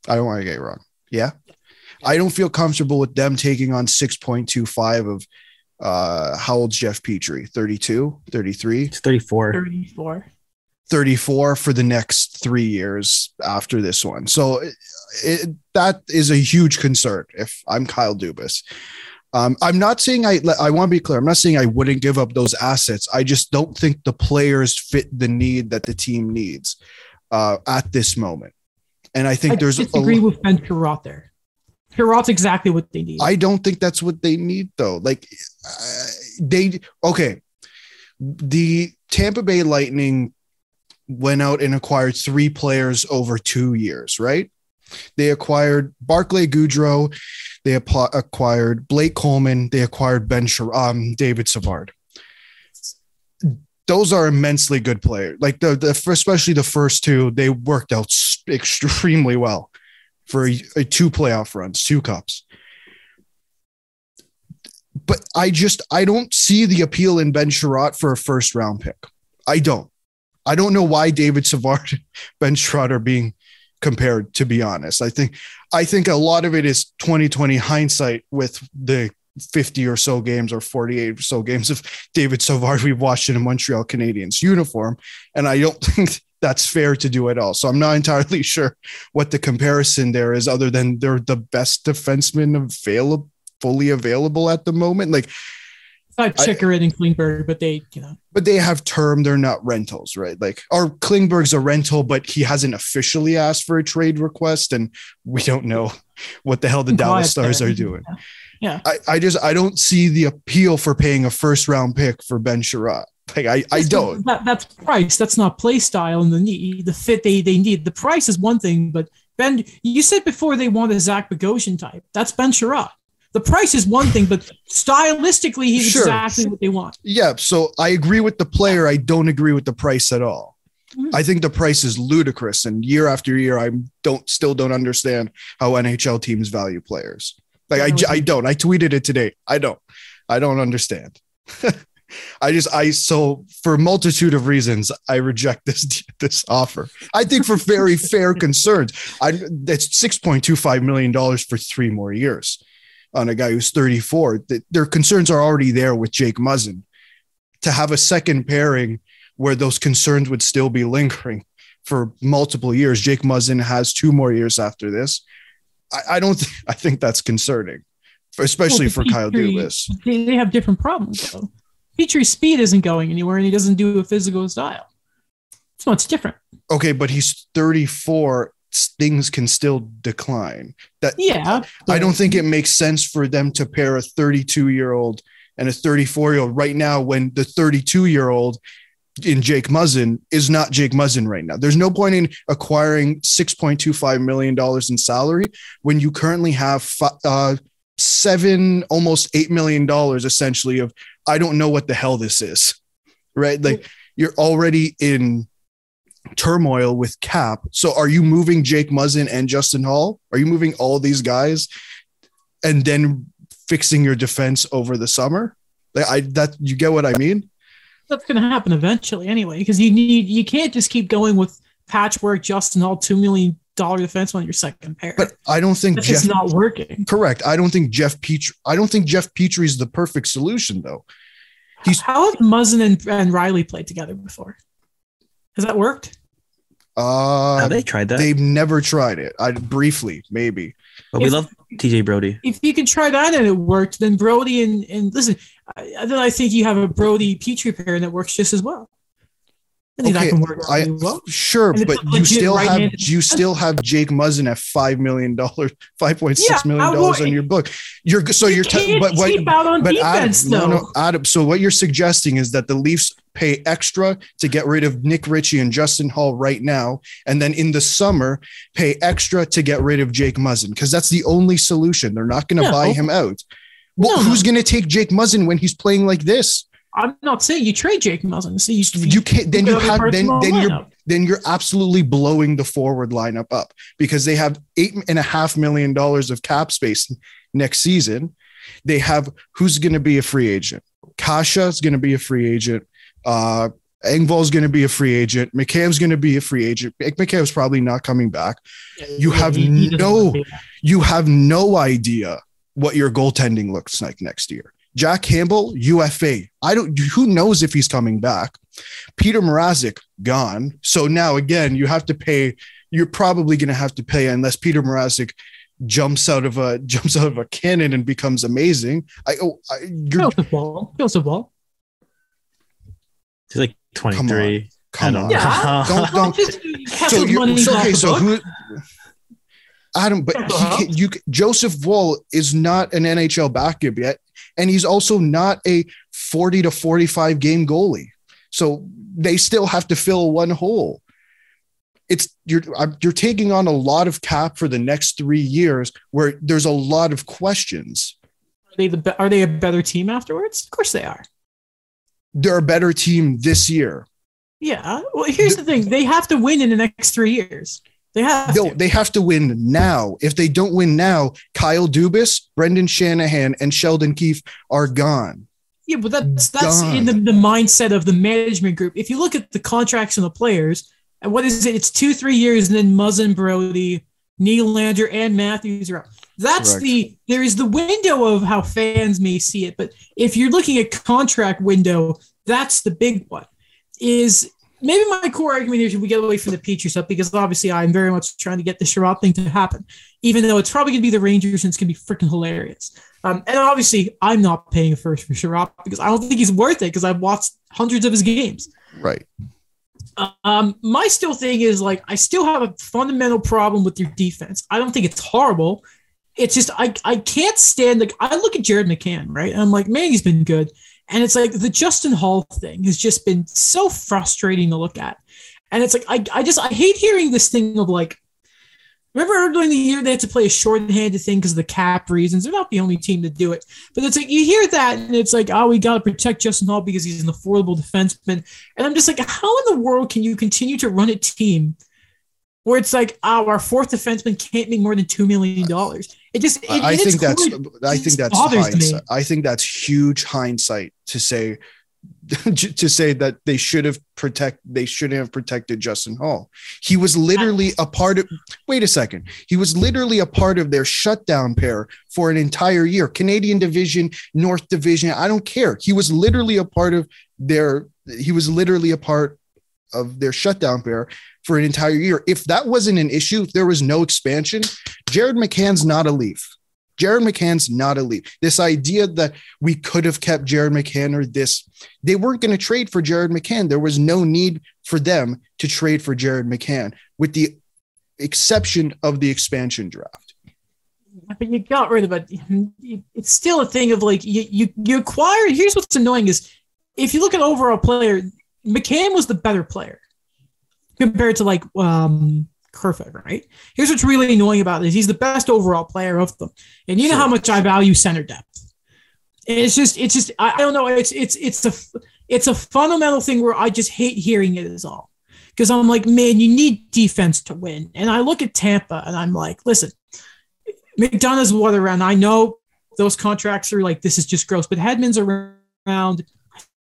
I don't want to get it wrong. Yeah. I don't feel comfortable with them taking on 6.25 of uh how old's Jeff Petry? 32, 33, It's 34. 34. 34 for the next 3 years after this one. So it, it, that is a huge concern if I'm Kyle Dubas. Um, I'm not saying I I want to be clear. I'm not saying I wouldn't give up those assets. I just don't think the players fit the need that the team needs uh, at this moment. And I think I there's a, disagree with Ben Chiarot there. Chiarot's exactly what they need. I don't think that's what they need though. Like uh, they okay. The Tampa Bay Lightning went out and acquired three players over 2 years, right? They acquired Barclay Goodrow, they app- acquired Blake Coleman, they acquired Ben Sher- um, David Savard. Those are immensely good players. Like the, the especially the first two, they worked out extremely well for a, a two playoff runs, two cups. But I just I don't see the appeal in Ben Chiarot for a first round pick. I don't. I don't know why David Savard, Ben are being compared. To be honest, I think I think a lot of it is 2020 hindsight with the 50 or so games or 48 or so games of David Savard we've watched in a Montreal Canadiens uniform, and I don't think that's fair to do at all. So I'm not entirely sure what the comparison there is, other than they're the best defenseman available, fully available at the moment. Like, I- Chychrun and Klingberg, but they, you know, but they have term; they're not rentals, right? Like, or Klingberg's a rental, but he hasn't officially asked for a trade request, and we don't know what the hell the Dallas Stars there. are doing. Yeah. I, I just I don't see the appeal for paying a first round pick for Ben Chiarot. Like I, I don't. That, that's price. That's not play style and the need, the fit they, they need. The price is one thing, but Ben, you said before they want a Zach Bogosian type. That's Ben Chiarot. The price is one thing, but stylistically, he's Sure. exactly what they want. Yeah, so I agree with the player. I don't agree with the price at all. Mhm. I think the price is ludicrous, and year after year, I don't still don't understand how NHL teams value players. Like I, I don't. I tweeted it today. I don't. I don't understand. I just I so for a multitude of reasons I reject this this offer. I think for very fair concerns. I that's six point two five million dollars for three more years on a guy who's thirty four. Th- Their concerns are already there with Jake Muzzin. To have a second pairing where those concerns would still be lingering for multiple years. Jake Muzzin has two more years after this. I, I don't. Th- I think that's concerning, especially Well, for Kyle Dubas. They, have different problems though. Petry's speed isn't going anywhere, and he doesn't do a physical style. So it's much different. Okay, but he's 34. Things can still decline. That Yeah, I don't think it makes sense for them to pair a 32 year old and a 34 year old right now when the 32 year old in Jake Muzzin is not Jake Muzzin right now. There's no point in acquiring $6.25 million in salary when you currently have uh, seven, almost $8 million essentially of, I don't know what the hell this is, right? Like you're already in turmoil with cap. So are you moving Jake Muzzin and Justin Holl? Are you moving all these guys and then fixing your defense over the summer? Like I that you get what I mean? that's going to happen eventually anyway, because you need you can't just keep going with patchwork Justin Holl two million dollar defense on your second pair. But I don't think it's not working. correct. I don't think Jeff Petry I don't think Jeff Petry is the perfect solution though. He's- How have Muzzin and, and Rielly played together before? Has that worked? Uh Have they tried that? they've never tried it. I briefly, maybe. but we if- love TJ Brodie. If you can try that and it worked, then Brodie and, and listen, I, then I think you have a Brodie Petry pair that works just as well. I think Okay, that can work I well. sure, but you still have right-handed you still have Jake Muzzin at five million dollars, five point six Yeah, million dollars on your book. You're so you you're te- but what keep out on but defense Adam, though. no, no, Adam. So what you're suggesting is that the Leafs pay extra to get rid of Nick Ritchie and Justin Holl right now, and then in the summer pay extra to get rid of Jake Muzzin because that's the only solution. They're not going to No. buy him out. Well, No, who's going to take Jake Muzzin when he's playing like this? I'm not saying you trade Jake Muzzin. So you, You can't. Then you put have. Then then the you're then you're absolutely blowing the forward lineup up because they have eight and a half million dollars of cap space next season. They have who's going to be a free agent. Kase is going to be a free agent. Uh, is going to be a free agent. Mikheyev's going to be a free agent. Mikheyev's probably not coming back. You have He- he no- want to be back. You have no idea what your goaltending looks like next year. Jack Campbell, UFA. I don't. Who knows if he's coming back? Peter Mrazek gone. So now again, you have to pay. You're probably going to have to pay unless Peter Mrazek jumps out of a jumps out of a cannon and becomes amazing. I oh, I, you're Joseph Woll. Joseph Woll. He's like 23. come I don't on. Yeah. Don't don't. Just have So those you monies so, okay. So who? Adam, but he can, you Joseph Woll is not an NHL backup yet, and he's also not a forty to forty-five game goalie. So they still have to fill one hole. It's you're you're taking on a lot of cap for the next three years, where there's a lot of questions. Are they the are they a better team afterwards? Of course they are. They're a better team this year. Yeah. Well, here's the thing: they have to win in the next three years. They have No, to. they have to win now. If they don't win now, Kyle Dubas, Brendan Shanahan, and Sheldon Keefe are gone. Yeah, but that's that's Done. in the, the mindset of the management group. If you look at the contracts and the players, and what is it? It's two, three years, and then Muzzin, Brodie, Nylander, and Matthews are out. That's Correct. the there is the window of how fans may see it. But if you're looking at contract window, that's the big one. Is maybe my core argument should we get away from the Petry stuff because obviously I'm very much trying to get the Chiarot thing to happen, even though it's probably gonna be the Rangers and it's gonna be freaking hilarious. Um, and obviously, I'm not paying first for Chiarot because I don't think he's worth it because I've watched hundreds of his games. Right. Um, my still thing is like I still have a fundamental problem with your defense. I don't think it's horrible. It's just I I can't stand like I look at Jared McCann right, and I'm like man he's been good, and it's like the Justin Holl thing has just been so frustrating to look at, and it's like I I just I hate hearing this thing of like Remember in the year they had to play a short-handed thing because of the cap reasons. They're not the only team to do it, but it's like you hear that and it's like, oh, we got to protect Justin Holl because he's an affordable defenseman, and I'm just like, how in the world can you continue to run a team where it's like, oh, our fourth defenseman can't make more than two million dollars? It just, it, I think that's. I think that's bothers me. hindsight. I think that's huge hindsight to say to say that they should have protect they shouldn't have protected Justin Holl. He was literally a part of wait a second. He was literally a part of their shutdown pair for an entire year. Canadian division, North division, I don't care. He was literally a part of their he was literally a part of their shutdown pair for an entire year. If that wasn't an issue, if there was no expansion, Jared McCann's not a leaf. Jared McCann's not a leaf. This idea that we could have kept Jared McCann or this, they weren't going to trade for Jared McCann. There was no need for them to trade for Jared McCann, with the exception of the expansion draft. but you got rid of it. It's still a thing of like you you you acquire. Here's what's annoying is if you look at overall player, McCann was the better player compared to like um Kerfoot, right? Here's what's really annoying about this: he's the best overall player of them, and you know Sure. how much I value center depth. It's just, it's just, I, I don't know. It's, it's, it's a, it's a fundamental thing where I just hate hearing it is all, because I'm like, man, you need defense to win. And I look at Tampa and I'm like, listen, McDonagh's what around. I know those contracts are like this is just gross, but Hedman's around.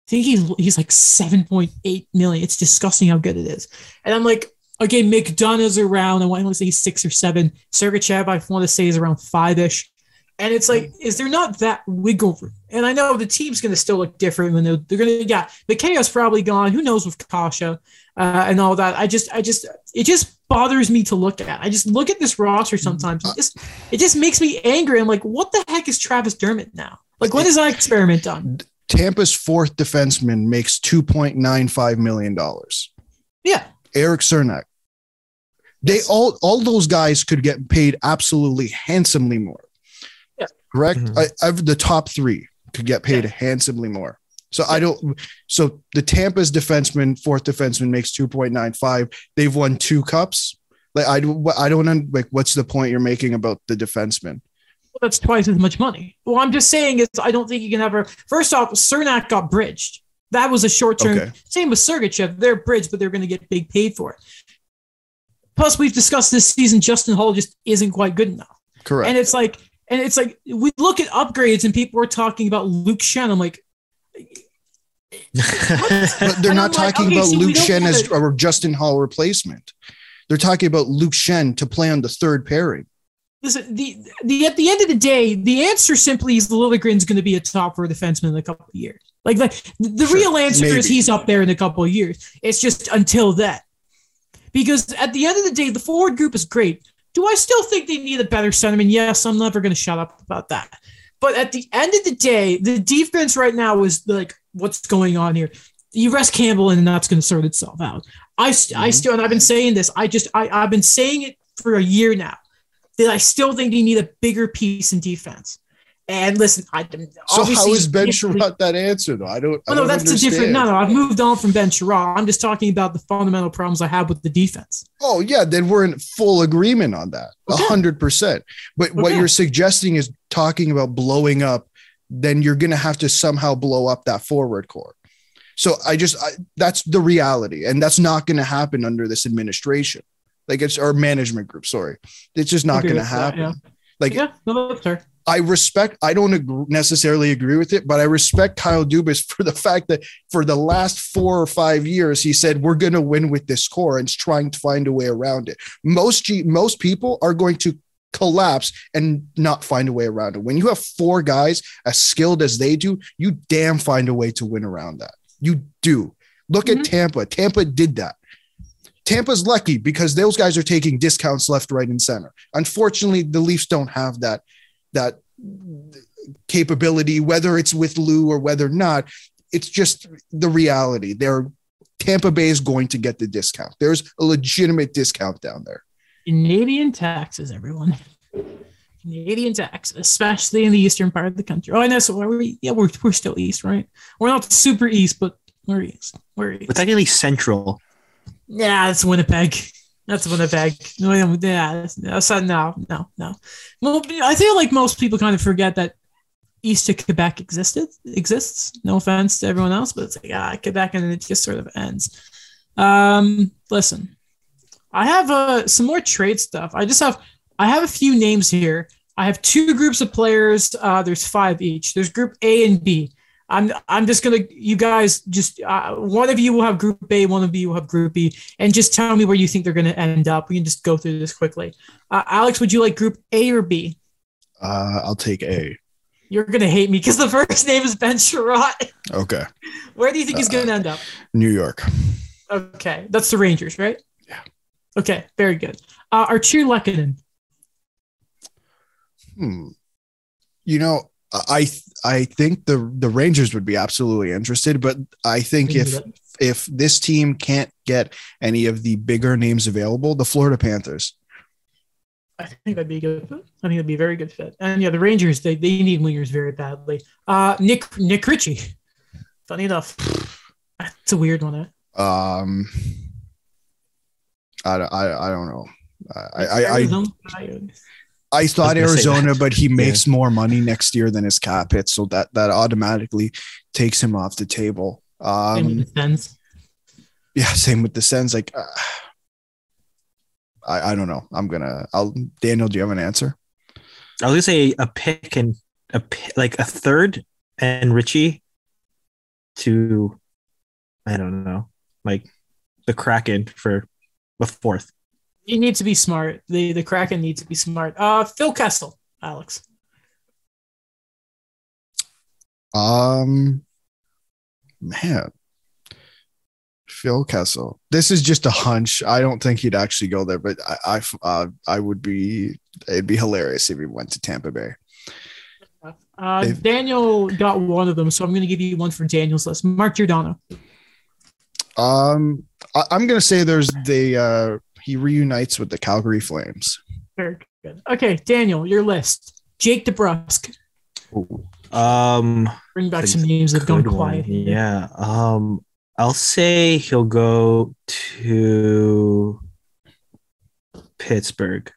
I think he's he's like seven point eight million. It's disgusting how good it is. And I'm like, okay, McDonagh's around. I want to say he's six or seven. Sergachev, I want to say is around five ish. And it's like, is there not that wiggle room? And I know the team's going to still look different when they're, they're going to, yeah, Mikheyev's probably gone. Who knows with Kase uh, and all that. I just, I just, it just bothers me to look at. I just look at this roster sometimes. It just, it just makes me angry. I'm like, what the heck is Travis Dermott now? Like, when is that experiment done? Tampa's fourth defenseman makes $2.95 million. Yeah. Erik Cernak. They Yes. all all those guys could get paid absolutely handsomely more. Yeah. Correct? Mhm. I, I've the top three could get paid handsomely more. So I don't so the Tampa's defenseman, fourth defenseman makes 2.95. They've won two cups. Like I do I don't un- like what's the point you're making about the defenseman? That's twice as much money. Well, I'm just saying is I don't think you can ever. first off, Cernak got bridged. That was a short term. Okay. Same with Sergachev. They're bridged, but they're going to get big paid for it. Plus, we've discussed this season. Justin Holl just isn't quite good enough, Correct. and it's like, and it's like we look at upgrades, and people are talking about Luke Schenn. I'm like, but they're not like, talking okay, about so Luke Schenn as a Justin Holl replacement. They're talking about Luke Schenn to play on the third pairing. Listen, the the at the end of the day, the answer simply is Liljegren's going to be a top four defenseman in a couple of years. Like the, the Sure, real answer is he's up there in a couple of years. It's just until that. Because at the end of the day, the forward group is great. Do I still think they need a better centerman? Yes, I'm never going to shut up about that. But at the end of the day, the defense right now is like, what's going on here? You rest Campbell, and that's going to sort itself out. I, st- I mm-hmm. still, and I've been saying this. I just, I, I've been saying it for a year now that I still think they need a bigger piece in defense. And listen, I So how is Ben Chiarot that answer though? I don't. I Oh, no, don't that's a different. No, no, I've moved on from Ben Chiarot. I'm just talking about the fundamental problems I have with the defense. Oh yeah, then we're in full agreement on that, a Okay. hundred percent. But what you're suggesting is talking about blowing up. Then you're gonna have to somehow blow up that forward core. So I just I, that's the reality, and that's not gonna happen under this administration. Like it's our management group. Sorry, it's just not gonna with that, happen. yeah. Like Yeah, no, that's fair. I respect, I don't agree, necessarily agree with it, but I respect Kyle Dubas for the fact that for the last four or five years, he said, we're going to win with this core and is trying to find a way around it. Most, G, most people are going to collapse and not find a way around it. When you have four guys as skilled as they do, you damn find a way to win around that. You do. Look Mhm. at Tampa. Tampa did that. Tampa's lucky because those guys are taking discounts left, right, and center. Unfortunately, the Leafs don't have that that capability, whether it's with Lou or whether not. It's just the reality. They're Tampa Bay is going to get the discount. There's a legitimate discount down there. Canadian taxes, everyone. Canadian taxes, especially in the eastern part of the country. Oh, I know. So are we? Yeah, we're, we're still east, right? We're not super east, but we're east. We're east. But technically central. Yeah, it's Winnipeg. That's Winnipeg. Yeah, so no, no, no. Well, I feel like most people kind of forget that east of Quebec existed exists. No offense to everyone else, but it's like ah, Quebec, and it just sort of ends. Um, listen, I have uh, some more trade stuff. I just have I have a few names here. I have two groups of players. Uh, there's five each. There's group A and B. I'm I'm just gonna you guys just uh, one of you will have group A, one of you will have group B, and just tell me where you think they're gonna end up. We can just go through this quickly. Uh, Alex, would you like group A or B? Uh, I'll take A. You're gonna hate me because the first name is Ben Chiarot. Okay. Where do you think he's gonna Uh, end up? New York. Okay, that's the Rangers, right? Yeah. Okay, very good. Uh, Archie Lehkonen. Hmm. You know, I I think the the Rangers would be absolutely interested, but I think if if this team can't get any of the bigger names available, the Florida Panthers. I think that'd be a good. Fit. I think that'd be a very good fit. And yeah, the Rangers they, they need wingers very badly. Uh, Nick Nick Ritchie. Funny enough, that's a weird one. Eh? Um, I, I, I don't know. I I, I, Arizona? I thought I was gonna say Arizona, but he makes more money next year than his cap hit, so that that automatically takes him off the table. Same with Um, the Sens. yeah, same with the Sens. Like, uh, I I don't know. I'm gonna. I'll Daniel. Do you have an answer? I was gonna say a pick and a like a third and Ritchie to I don't know, like the Kraken for a fourth. You need to be smart. The the Kraken needs to be smart. Uh, Phil Kessel, Alex. Um, man, Phil Kessel. This is just a hunch. I don't think he'd actually go there, but I, I, uh, I would be. It'd be hilarious if he went to Tampa Bay. Uh, They've- Daniel got one of them, so I'm going to give you one for Daniel's list. Mark Giordano. Um, I, I'm gonna say there's the uh, he reunites with the Calgary Flames. Very good. Okay, Daniel, your list. Jake DeBrusk. Um, Bring back some names that have gone good one. Yeah. Um, I'll say he'll go to Pittsburgh.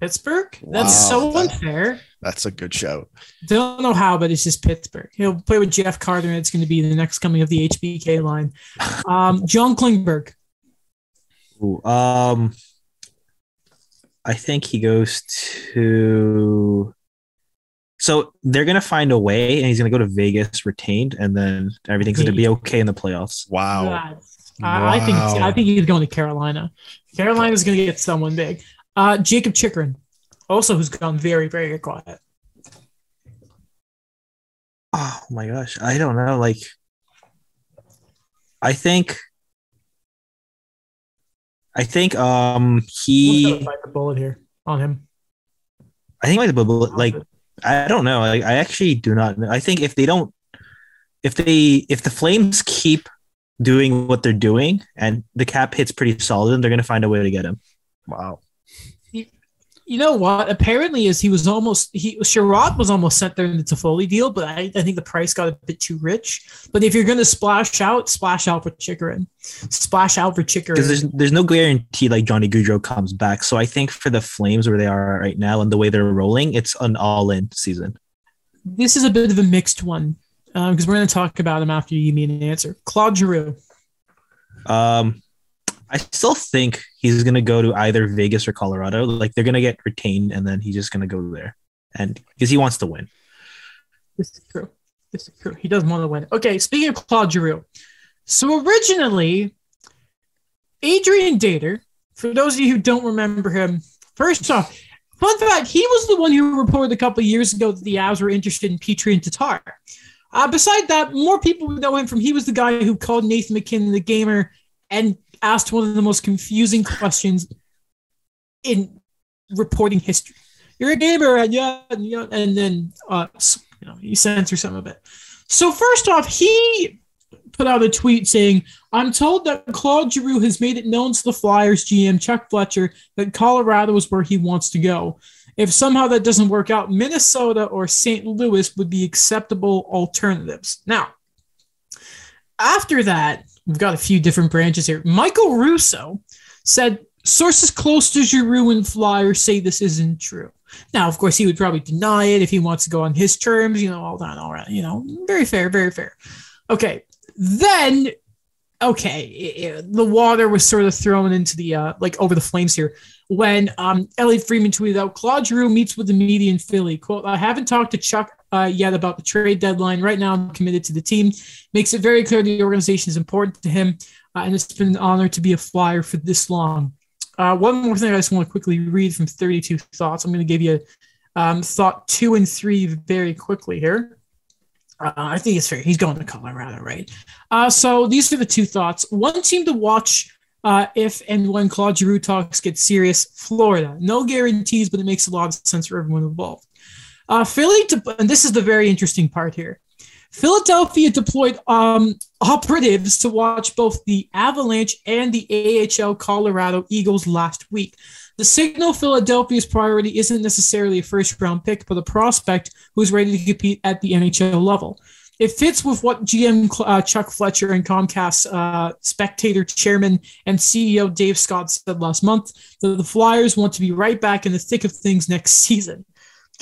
Pittsburgh? That's Wow. so unfair. That's a good shout. Don't know how, but it's just Pittsburgh. He'll play with Jeff Carter, and it's going to be the next coming of the HBK line. Um, John Klingberg. Ooh, um, I think he goes to. So they're gonna find a way, and he's gonna go to Vegas retained, and then everything's gonna be okay in the playoffs. Wow. That's- I, I think Wow. I think he's going to Carolina. Carolina's going to get someone big. Uh, Jacob Chychrun, also who's gone very very quiet. Oh my gosh, I don't know. Like, I think, I think, um, We'll he, bite the bullet here on him. I think like, bullet. like, I don't know. Like, I actually do not know. I think if they don't, if they, if the Flames keep doing what they're doing and the cap hits pretty solid, then they're gonna find a way to get him. Wow. You know what? Apparently, is he was almost he Chiarot was almost sent there in the Toffoli deal, but I, I think the price got a bit too rich. But if you're going to splash out, splash out for Chychrun, splash out for because Chychrun. there's there's no guarantee like Johnny Gaudreau comes back. So I think for the Flames where they are right now and the way they're rolling, it's an all-in season. This is a bit of a mixed one because we're going to talk about him after you give me an answer. Claude Giroux. Um, I still think he's gonna go to either Vegas or Colorado. Like they're gonna get retained, and then he's just gonna go there, and because he wants to win. This is true. This is true. He doesn't want to win. Okay, speaking of Claude Giroux. So originally, Adrian Dater, for those of you who don't remember him, first off, fun fact, he was the one who reported a couple years ago that the Avs were interested in Petry and Tatar. Uh, beside that, more people would know him from he was the guy who called Nathan MacKinnon the gamer and asked one of the most confusing questions in reporting history. You're a gamer, and yeah, and, yeah, and then uh, you know, you censor some of it. So first off, he put out a tweet saying, "I'm told that Claude Giroux has made it known to the Flyers GM Chuck Fletcher that Colorado is where he wants to go. If somehow that doesn't work out, Minnesota or St. Louis would be acceptable alternatives." Now, after that, we've got a few different branches here. Michael Russo said sources close to Giroux and Flyer say this isn't true. Now, of course, he would probably deny it if he wants to go on his terms, you know, all that, all right, you know, very fair, very fair. Okay, then, okay, it, it, the water was sort of thrown into the, uh, like over the flames here when um, Elliotte Friedman tweeted out, Claude Giroux meets with the media in Philly. Quote, I haven't talked to Chuck uh, yet about the trade deadline. Right now, I'm committed to the team. Makes it very clear the organization is important to him, uh, and it's been an honor to be a flyer for this long. Uh, one more thing I just want to quickly read from 32 Thoughts. I'm going to give you um, thought two and three very quickly here. Uh, I think it's fair. He's going to Colorado, right? Uh, so these are the two thoughts. One team to watch uh, if and when Claude Giroux talks get serious, Florida. No guarantees, but it makes a lot of sense for everyone involved. Uh, Philly, to, and this is the very interesting part here. Philadelphia deployed um, operatives to watch both the Avalanche and the AHL Colorado Eagles last week. The signal Philadelphia's priority isn't necessarily a first round pick, but a prospect who's ready to compete at the NHL level. It fits with what GM uh, Chuck Fletcher and Comcast uh, spectator chairman and CEO Dave Scott said last month that the Flyers want to be right back in the thick of things next season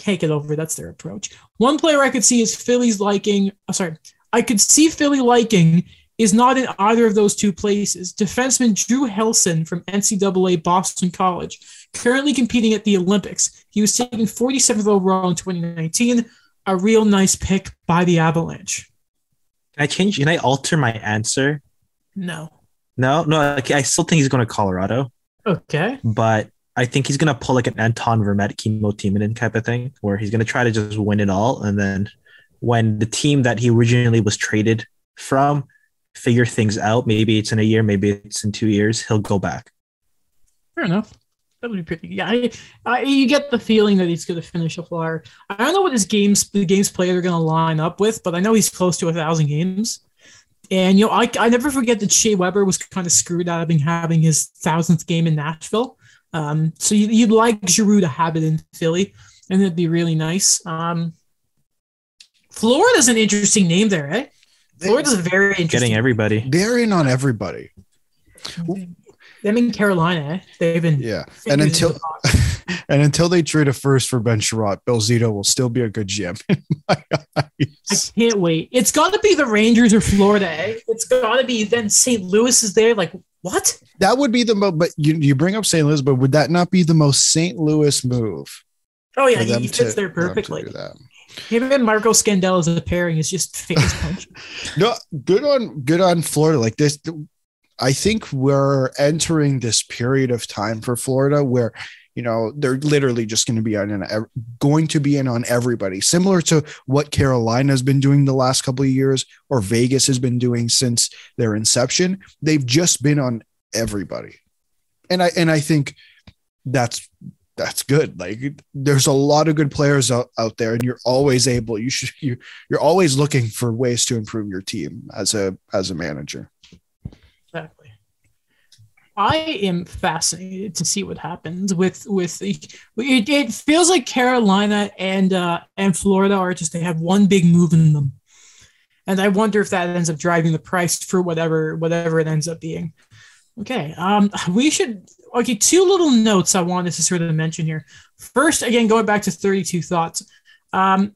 can't get over. That's their approach. One player I could see is Philly's liking. Oh, sorry, I could see Philly liking is not in either of those two places. Defenseman Drew Helleson from NCAA Boston College, currently competing at the Olympics. He was taken 47th overall in 2019. A real nice pick by the Avalanche. Can I change? Can I alter my answer? No. No, no. I still think he's going to Colorado. Okay. But I think he's gonna pull like an Anton Vermette Timonen type of thing, where he's gonna try to just win it all, and then when the team that he originally was traded from figure things out, maybe it's in a year, maybe it's in two years, he'll go back. Fair enough. That would be pretty. Yeah, I, I, you get the feeling that he's going to finish a flyer. I don't know what his games, the games played are going to line up with, but I know he's close to a thousand games. And you know, I, I never forget that Shea Weber was kind of screwed out of having his thousandth game in Nashville. Um, so you, would like Giroux to have it in Philly, and it'd be really nice. Um, Florida's an interesting name there, eh? Florida's a very interesting. Getting everybody. They're in on everybody. Them in Carolina, they've been yeah. And until and until they trade a first for Ben Chiarot, Bill Zito will still be a good GM. I can't wait. It's got to be the Rangers or Florida. Eh? It's got to be then St. Louis is there. Like what? That would be the most, but you, you bring up St. Louis, but would that not be the most St. Louis move? Oh, yeah, he fits to, there perfectly. Him and Marco Scandella as a pairing is just face punch. no, good on good on Florida. Like this, I think we're entering this period of time for Florida where you know they're literally just going to be on an, going to be in on everybody similar to what carolina has been doing the last couple of years or vegas has been doing since their inception they've just been on everybody and i and i think that's that's good like there's a lot of good players out, out there and you're always able you should you, you're always looking for ways to improve your team as a as a manager exactly I am fascinated to see what happens with with it. It feels like Carolina and uh, and Florida are just they have one big move in them, and I wonder if that ends up driving the price for whatever whatever it ends up being. Okay, um, we should okay. Two little notes I wanted to sort of mention here. First, again, going back to thirty two thoughts. Um,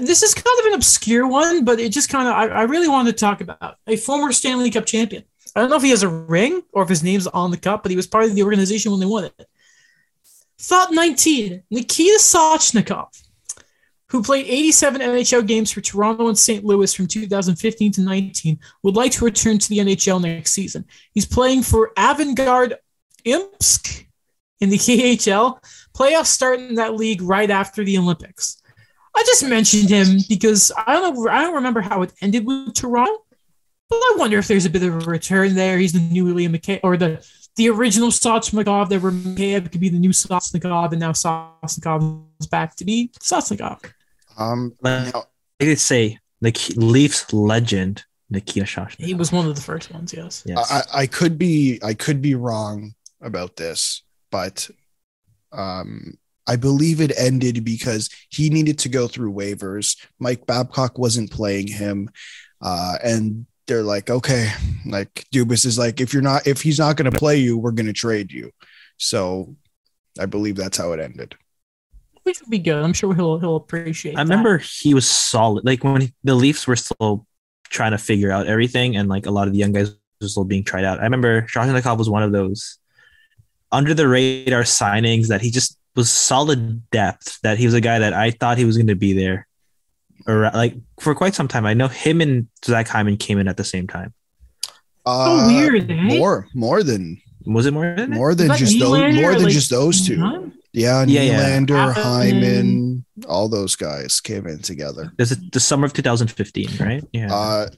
this is kind of an obscure one, but it just kind of I, I really wanted to talk about a former Stanley Cup champion. I don't know if he has a ring or if his name's on the cup, but he was part of the organization when they won it. Thought 19, Nikita Soshnikov, who played 87 NHL games for Toronto and St. Louis from 2015 to 19, would like to return to the NHL next season. He's playing for Avangard Omsk in the KHL. Playoffs start in that league right after the Olympics. I just mentioned him because I don't know. I don't remember how it ended with Toronto, but I wonder if there's a bit of a return there. He's the new William McKay or the the original Soshnikov that were Mikheyev could be the new Soshnikov, and now Soshnikov is back to be Soshnikov. Um, now, I did say the Leafs legend Nikita Soshnikov. He was one of the first ones. Yes. Yes. I, I could be I could be wrong about this, but um, I believe it ended because he needed to go through waivers. Mike Babcock wasn't playing him, uh, and they're like, okay, like Dubas is like, if you're not, if he's not going to play you, we're going to trade you. So I believe that's how it ended. Which would be good. I'm sure he'll he'll appreciate. I that. remember he was solid. Like when he- the Leafs were still trying to figure out everything, and like a lot of the young guys were still being tried out. I remember Soshnikov was one of those under the radar signings that he just was solid depth. That he was a guy that I thought he was going to be there, or like for quite some time. I know him and Zach Hyman came in at the same time. Uh, weird, eh? More, more than, Was it more than more than that just those, more than like, just those two. Huh? Yeah, Yeah, yeah. Nylander, Hyman. Hyman, all those guys came in together. This is the summer of 2015, right? Yeah. Uh,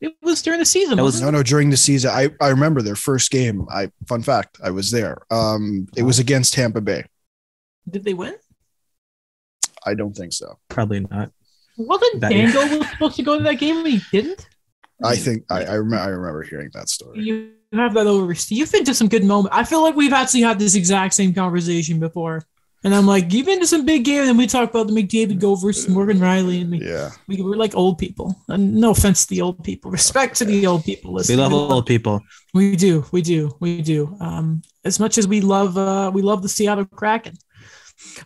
It was during the season. That was- no, no, during the season, I, I remember their first game. I fun fact, I was there. Um, it was against Tampa Bay. Did they win? I don't think so. Probably not. Wasn't That year. Was supposed to go to that game and he didn't? I think I I, rem- I remember hearing that story. You have that over. You've been to some good moments. I feel like we've actually had this exact same conversation before. And I'm like, you've been to some big games, and we talk about the McDavid go versus Morgan Rielly, and we, Yeah, we we're like old people. And no offense to the old people, respect to the old people. We listening. love old people. We do, we do, we do. Um, as much as we love, uh, we love the Seattle Kraken.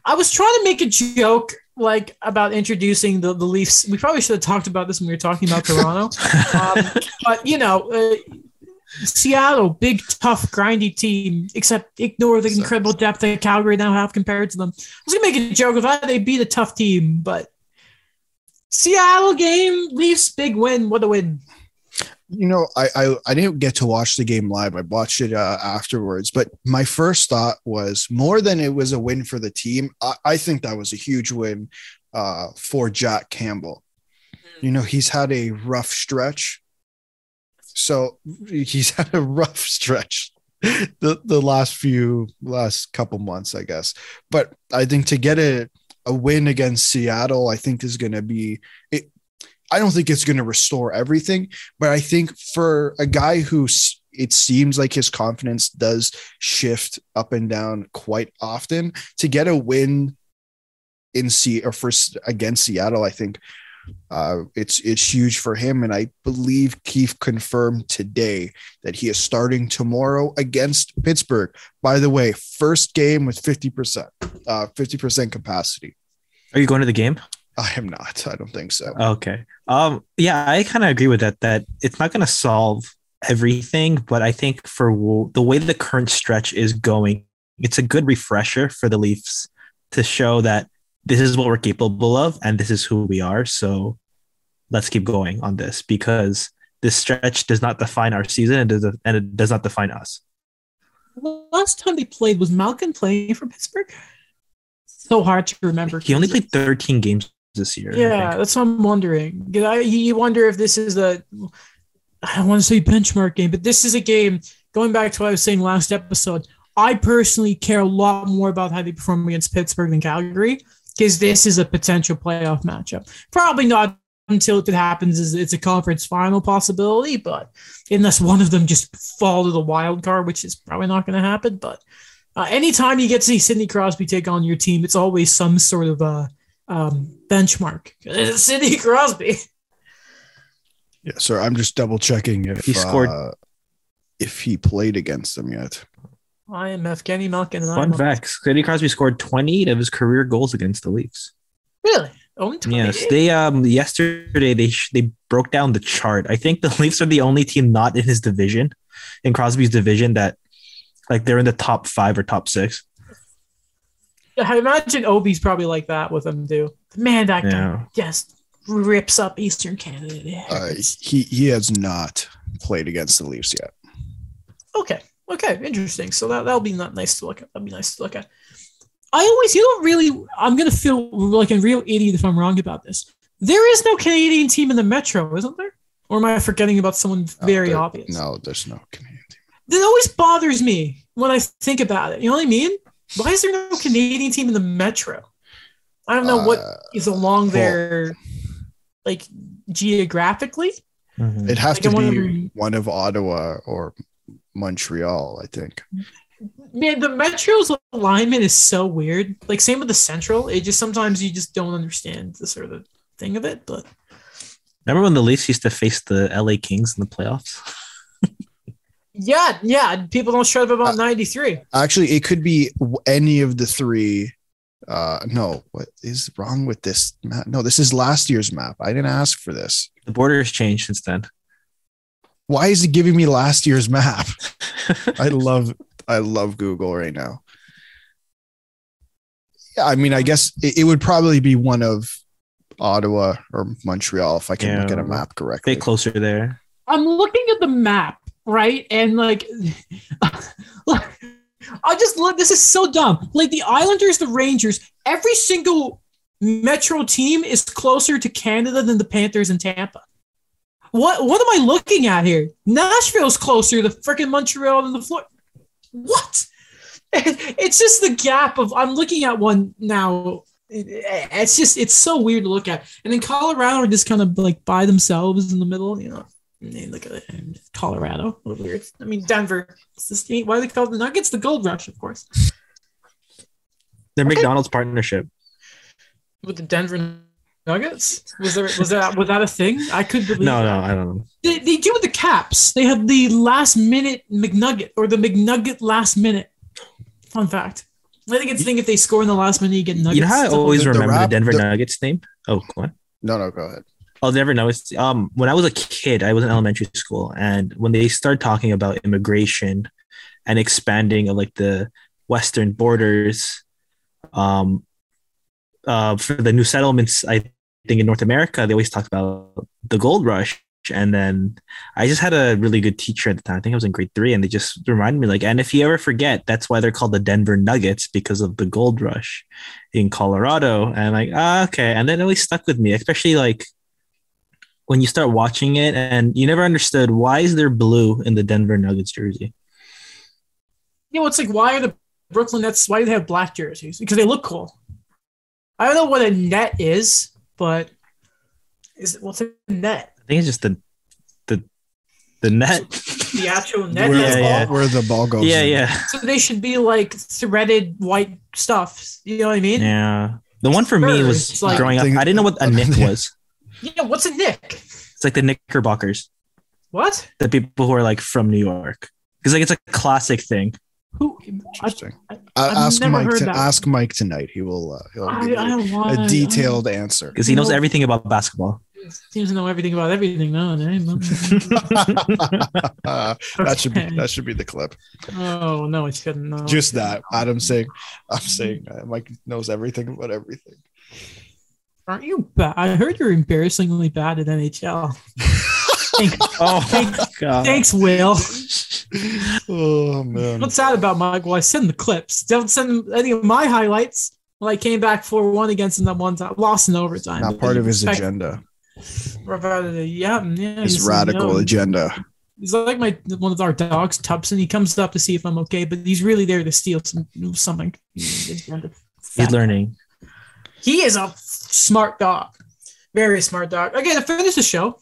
I was trying to make a joke like about introducing the the Leafs. We probably should have talked about this when we were talking about Toronto. um, but you know, uh, Seattle, big, tough, grindy team. Except ignore the So- incredible depth that Calgary now have compared to them. I was gonna make a joke of how they beat a tough team, but Seattle game, Leafs big win. What a win! you know, I, I I didn't get to watch the game live. I watched it uh, afterwards, but my first thought was more than it was a win for the team. I, I think that was a huge win uh, for Jack Campbell. You know, he's had a rough stretch. So he's had a rough stretch the the last few last couple months, I guess. But I think to get a a win against Seattle, I think is going to be it. I don't think it's going to restore everything, but I think for a guy who it seems like his confidence does shift up and down quite often to get a win in C or first against Seattle, I think uh, it's it's huge for him, and I believe Keith confirmed today that he is starting tomorrow against Pittsburgh. By the way, first game with fifty percent, uh, fifty percent capacity. Are you going to the game? I am not. I don't think so. Okay. Um. Yeah, I kind of agree with that. That it's not going to solve everything, but I think for w- the way the current stretch is going, it's a good refresher for the Leafs to show that this is what we're capable of and this is who we are. So let's keep going on this because this stretch does not define our season and, does, and it does not define us. Last time they played was Malkin playing for Pittsburgh. So hard to remember. He only played 13 games this year. Yeah, that's what I'm wondering. you wonder if this is a, I don't want to say benchmark game, but this is a game. Going back to what I was saying last episode, I personally care a lot more about how they perform against Pittsburgh than Calgary because this is a potential playoff matchup. Probably not until if it happens is it's a conference final possibility, but unless one of them just fall to the wild card, which is probably not going to happen. But uh, anytime you get to see Sidney Crosby take on your team, it's always some sort of uh, um, benchmark. It's Sidney Crosby. Yeah, sir. I'm just double checking if He scored- uh, if he played against them yet. I am Evgeny Malkin. And Fun I'm fact: Sidney Crosby scored 28 of his career goals against the Leafs. Really? Only 28? Yes, they um yesterday they sh- they broke down the chart. I think the Leafs are the only team not in his division, in Crosby's division that like they're in the top five or top six. I imagine Ovi's probably like that with him too. Man, that guy just rips up Eastern Canada. Uh, he he has not played against the Leafs yet. okay, okay, interesting. So that that'll be not nice to look at. That'll be nice to look at. I always, you don't really. I'm gonna feel like a real idiot if I'm wrong about this. There is no Canadian team in the Metro, isn't there? Or am I forgetting about someone No, very there- obvious? No, there's no Canadian team. That always bothers me when I think about it. You know what I mean? Why is there no Canadian team in the Metro? I don't know what Uh, is along well- there, like geographically. Mhm. it has Like, to I'm be wondering- one of Ottawa or Montreal, I think. Man, the Metro's alignment is so weird. Like same with the Central. It just sometimes you just don't understand the sort of thing of it. But Remember when the Leafs used to face the LA Kings in the playoffs? Yeah, yeah. People don't shut up about Uh, 93. Actually, it could be any of the three. Uh, no, what is wrong with this map? No, this is last year's map. I didn't ask for this. The border has changed since then. Why is it giving me last year's map? I love, I love Google right now. Yeah, I mean, I guess it, it would probably be one of Ottawa or Montreal if I can look at a Yeah. map correctly. Stay closer there. I'm looking at the map, right? And like, I just look, this is so dumb. Like the Islanders, the Rangers, every single Metro team is closer to Canada than the Panthers and Tampa. What what am I looking at here? Nashville's closer to freaking Montreal than the Florida. What? It's just the gap of I'm looking at one now. It's just it's so weird to look at. And then Colorado are just kind of like by themselves in the middle, you know. Look at it, Colorado. A little weird. I mean Denver. It's the state. Why do they call it the Nuggets? The Gold Rush, of course. Their. McDonald's partnership. With the Denver Nuggets? Was there was that was that a thing? I could believe No, that. no, I don't know. They, they do with the caps. They have the last minute McNugget or the McNugget last minute. Fun fact. I think it's a thing if they score in the last minute, you get nuggets. You know how I Stuff like always the- the remember the rap- Denver the- Nuggets name? Oh, what? No, no, go ahead. I'll never know. It's um when I was a kid, I was in elementary school, and when they started talking about immigration and expanding of like the western borders, um, uh, for the new settlements, I think in North America, they always talk about the gold rush. And then I just had a really good teacher at the time. I think I was in grade three, and they just reminded me like, and if you ever forget, that's why they're called the Denver Nuggets because of the gold rush in Colorado. And like, ah, okay. And then it always stuck with me, especially like when you start watching it and you never understood why is there blue in the Denver Nuggets jersey? You know, it's like why are the Brooklyn Nets? Why do they have black jerseys? Because they look cool. I don't know what a net is, but is what's a net? I think it's just the the the net. The actual net. Where, has the Yeah, ball, yeah. where the ball goes. yeah, in. yeah, So they should be like threaded white stuff. You know what I mean? yeah. The one for me was like- growing up. I didn't know what a nick was. Yeah. What's a nick? It's like the Knickerbockers, What? the people who are like from New York, because like it's a classic thing. Who? I, Interesting. I, I've ask never Mike. heard To, that. ask Mike tonight. He will. Uh, he'll I, give you I don't a detailed answer. Because he knows No. everything about basketball. Seems to know everything about everything nowadays. Uh, that should be that should be the clip. oh no, it shouldn't. No. Just that. Adam saying, I'm saying uh, Mike knows everything about everything. Aren't you bad? I heard you're embarrassingly bad at NHL. Thanks, Oh Thanks- god. thanks, Will. Oh man. What's sad about Mike? Well, I send the clips. Don't send any of my highlights. Well, I came back 4 1 against him that one time, lost in overtime. Not part of his Respect- agenda. Yeah, yeah. His radical you know, agenda. He's like my one of our dogs, Tubson. He comes up to see if I'm okay, but he's really there to steal some something. He's learning. He is a smart dog, very smart dog. Okay, to finish the show,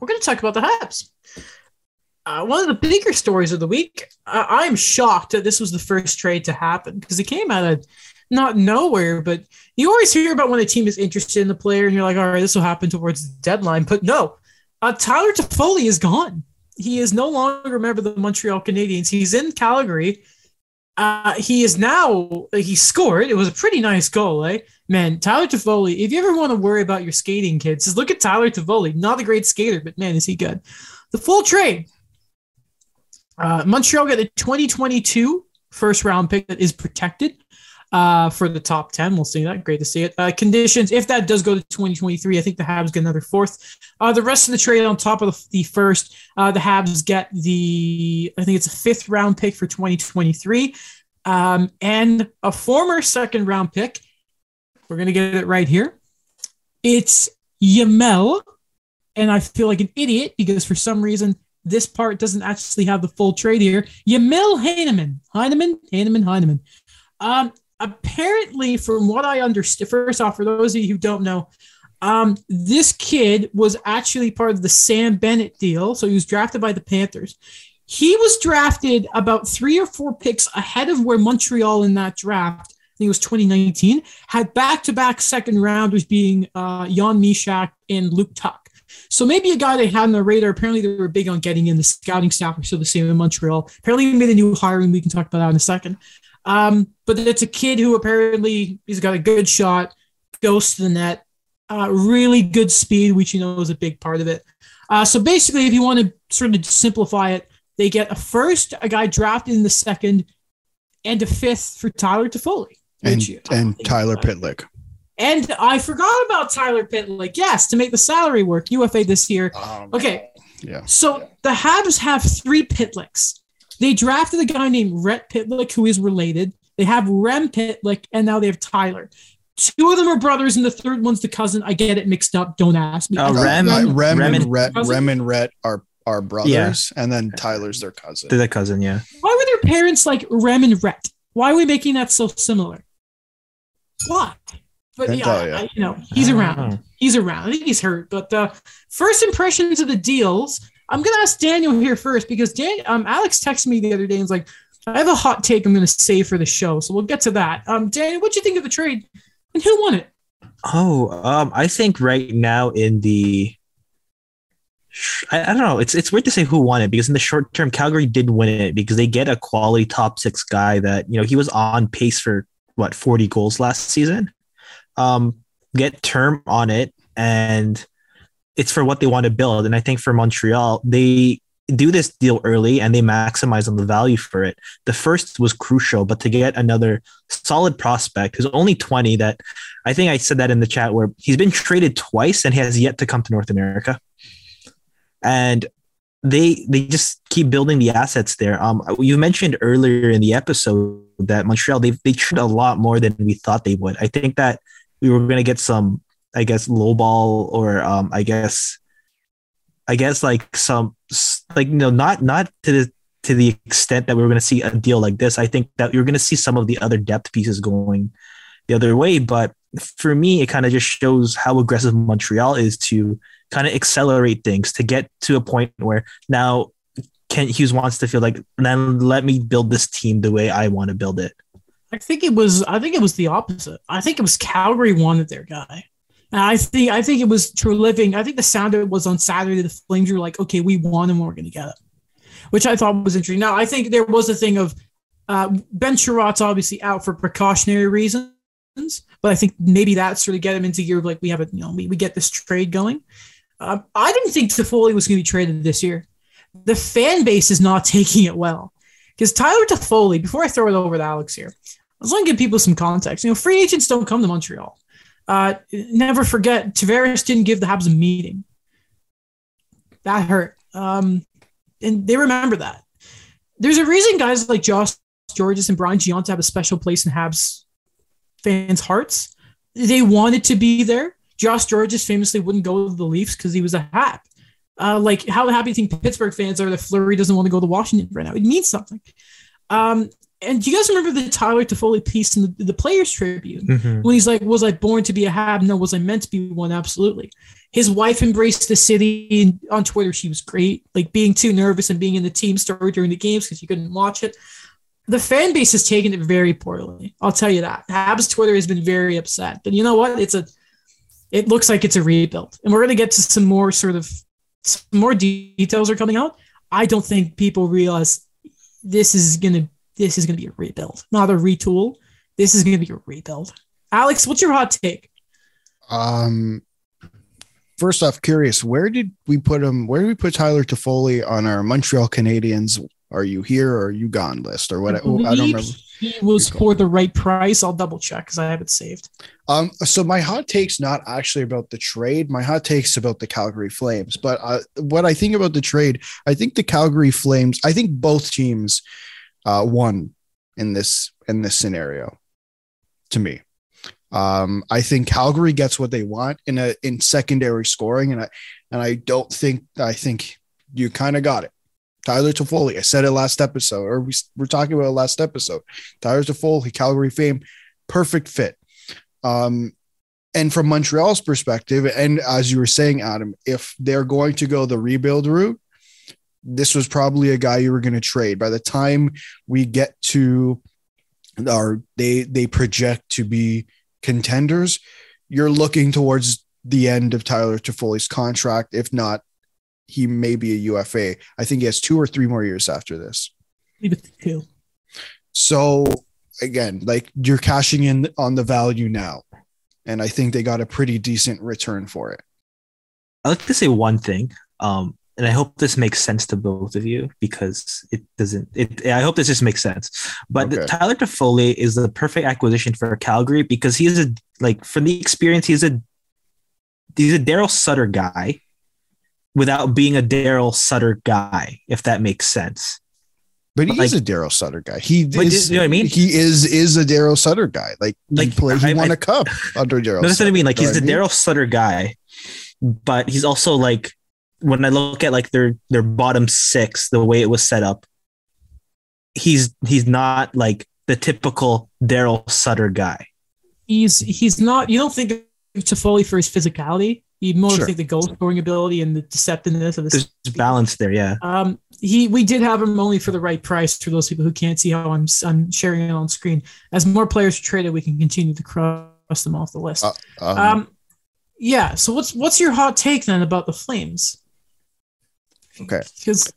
we're going to talk about the Habs. Uh, one of the bigger stories of the week. Uh, I'm shocked that this was the first trade to happen because it came out of not nowhere. But you always hear about when a team is interested in the player, and you're like, all right, this will happen towards the deadline. But no, uh, Tyler Toffoli is gone. He is no longer a member of the Montreal Canadiens. He's in Calgary. Uh, he is now he scored. It was a pretty nice goal, eh? Man, Tyler Toffoli. If you ever want to worry about your skating, kids, just look at Tyler Toffoli. Not a great skater, but man, is he good? The full trade. Uh, Montreal got a 2022 first round pick that is protected uh, for the top 10. We'll see that. Great to see it. Uh, conditions, if that does go to 2023, I think the Habs get another fourth. Uh, the rest of the trade on top of the, the first, uh, the Habs get the, I think it's a fifth round pick for 2023 um, and a former second round pick. We're going to get it right here. It's Yamel. And I feel like an idiot because for some reason, this part doesn't actually have the full trade here. Yamil Heineman. Heineman? Heineman, Heineman. Um, apparently, from what I understand, first off, for those of you who don't know, um, this kid was actually part of the Sam Bennett deal. So he was drafted by the Panthers. He was drafted about three or four picks ahead of where Montreal in that draft I think it was 2019, had back to back second rounders being uh, Jan Mysak and Luke Tuch. So maybe a guy they had on the radar. Apparently, they were big on getting in. The scouting staff are still the same in Montreal. Apparently, made a new hiring. We can talk about that in a second. Um, but it's a kid who apparently he's got a good shot, goes to the net, uh, really good speed, which you know is a big part of it. Uh, so basically, if you want to sort of simplify it, they get a first, a guy drafted in the second, and a fifth for Tyler Toffoli. And, and Tyler Pitlick. And I forgot about Tyler Pitlick. Yes, to make the salary work, UFA this year. Um, okay. Yeah. So the Habs have three Pitlicks. They drafted a guy named Rhett Pitlick, who is related. They have Rem Pitlick, and now they have Tyler. Two of them are brothers, and the third one's the cousin. I get it mixed up. Don't ask me. Oh, Rem, Rem, Rem, Rem, and Rhett, Rem and Rhett are are brothers, yeah. and then Tyler's their cousin. They're the cousin, yeah. Why were their parents like Rem and Rhett? Why are we making that so similar? Why? But yeah, you. I, you know, he's around. He's around. I think he's hurt. But uh, first impressions of the deals. I'm gonna ask Daniel here first because Dan, um, Alex texted me the other day and was like, "I have a hot take I'm gonna save for the show." So we'll get to that. Um, Daniel, what do you think of the trade, and who won it? Oh, um, I think right now in the I, I, don't know. It's it's weird to say who won it because in the short term, Calgary did win it because they get a quality top six guy that you know he was on pace for what forty goals last season um, get term on it and it's for what they want to build. And I think for Montreal, they do this deal early and they maximize on the value for it. The first was crucial, but to get another solid prospect who's only 20 that I think I said that in the chat where he's been traded twice and he has yet to come to North America. And they they just keep building the assets there. Um, you mentioned earlier in the episode that Montreal they they traded a lot more than we thought they would. I think that we were gonna get some, I guess, lowball or um, I guess, I guess like some like you know not not to the to the extent that we're gonna see a deal like this. I think that you're gonna see some of the other depth pieces going the other way, but for me, it kind of just shows how aggressive Montreal is to kind of accelerate things to get to a point where now Kent Hughes wants to feel like then let me build this team the way I want to build it. I think it was. I think it was the opposite. I think it was Calgary wanted their guy. And I think. I think it was True Living. I think the sound of it was on Saturday. The Flames were like, "Okay, we won, and we're going to get it," which I thought was interesting. Now, I think there was a thing of uh, Ben Chiarot's obviously out for precautionary reasons, but I think maybe that's sort of get him into gear. Of like we have a, you know, we, we get this trade going. Uh, I didn't think Toffoli was going to be traded this year. The fan base is not taking it well because Tyler Toffoli. Before I throw it over to Alex here, I was going to give people some context. You know, free agents don't come to Montreal. Uh, never forget, Tavares didn't give the Habs a meeting. That hurt. Um, and they remember that. There's a reason guys like Josh Gorges and Brian Gionta have a special place in Habs fans' hearts. They wanted to be there. Josh Gorges famously wouldn't go to the Leafs because he was a hat. Uh, like, how the happy you think Pittsburgh fans are that Fleury doesn't want to go to Washington right now? It means something. Um, and do you guys remember the Tyler Toffoli piece in the, the Players Tribune mm-hmm. when he's like, "Was I born to be a Hab? No, was I meant to be one? Absolutely." His wife embraced the city and on Twitter. She was great, like being too nervous and being in the team story during the games because you couldn't watch it. The fan base has taken it very poorly. I'll tell you that. Habs Twitter has been very upset, but you know what? It's a, it looks like it's a rebuild, and we're gonna get to some more sort of, some more details are coming out. I don't think people realize this is gonna this is going to be a rebuild, not a retool. This is going to be a rebuild. Alex, what's your hot take? Um, first off, curious, where did we put him? Where did we put Tyler Toffoli on our Montreal Canadiens? Are you here or are you gone list or what? I, I don't remember. He was for the right price. I'll double check because I have it saved. Um, so my hot take's not actually about the trade. My hot take's about the Calgary Flames. But uh, what I think about the trade, I think the Calgary Flames. I think both teams uh, won in this in this scenario. To me, um, I think Calgary gets what they want in a in secondary scoring, and I and I don't think I think you kind of got it. Tyler Toffoli, I said it last episode, or we were talking about last episode. Tyler Toffoli, Calgary fame, perfect fit. Um, and from Montreal's perspective, and as you were saying, Adam, if they're going to go the rebuild route, this was probably a guy you were going to trade. By the time we get to are they they project to be contenders, you're looking towards the end of Tyler Toffoli's contract. If not, he may be a UFA. I think he has two or three more years after this. Leave it two. So again, like you're cashing in on the value now. And I think they got a pretty decent return for it. I'd like to say one thing. Um, and I hope this makes sense to both of you because it doesn't. It I hope this just makes sense. But Okay. Tyler Toffoli is the perfect acquisition for Calgary because he is a like from the experience he's a he's a Daryl Sutter guy without being a Daryl Sutter guy, if that makes sense. But he Like- is a Daryl Sutter guy. He is, you know what I mean? He is is a Daryl Sutter guy. Like, Like, he, play, he I- won I- a cup under Daryl. No, that's what I mean. Like he's the what I mean? Daryl Sutter guy, but he's also like when I look at like their their bottom six, the way it was set up, he's he's not like the typical Daryl Sutter guy. He's he's not. You don't think of Toffoli for his physicality. You more Sure. think the goal scoring ability and the deceptiveness of this. There's balance there, yeah. Um, he we did have him only for the right price for those people who can't see how I'm I'm sharing it on screen. As more players are traded, we can continue to cross them off the list. Uh, Um, Um, yeah. So what's what's your hot take then about the Flames? Okay. Because,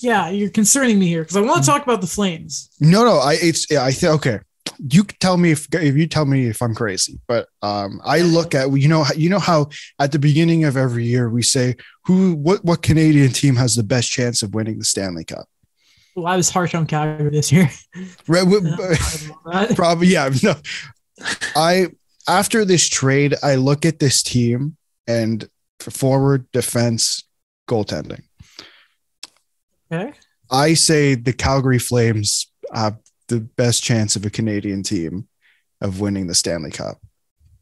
yeah, you're concerning me here because I want to talk about the Flames. no, no. I it's yeah, I think okay. You tell me if if you tell me if I'm crazy, but um, I look at you know you know how at the beginning of every year we say who what what Canadian team has the best chance of winning the Stanley Cup. Well, I was harsh on Calgary this year. Right, Probably, yeah. No, I after this trade, I look at this team and forward, defense, goaltending. okay. I say the Calgary Flames have the best chance of a Canadian team of winning the Stanley Cup.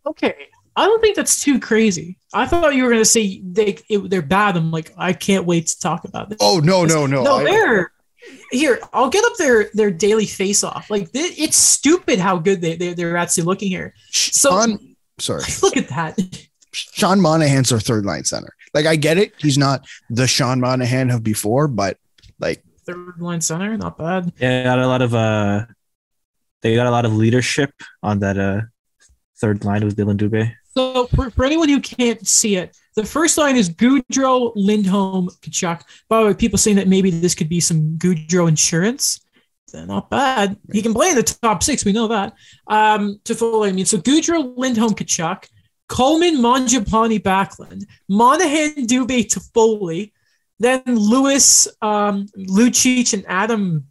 Okay. I don't think that's too crazy. I thought you were going to say they it, they're bad. I'm like, I can't wait to talk about this. Oh no, no, no! no, they're here. I'll get up their their daily face off. Like they, it's stupid how good they they they're actually looking here. So Sean, sorry, look at that. Sean Monahan's our third line center. Like I get it, he's not the Sean Monahan of before, but like Third line center, not bad. Yeah, got a lot of uh they got a lot of leadership on that uh third line with Dylan Dubé. So for, for anyone who can't see it, the first line is Gaudreau, Lindholm, Tkachuk. By the way, people saying that maybe this could be some Gaudreau insurance. They're not bad. He can play in the top six. We know that. Um, to follow, I mean, so Gaudreau, Lindholm, Tkachuk, Coleman, Mangiapane, Backlund, Monahan, Dubé, Toffoli, then Lewis, um, Lucic, and Adam.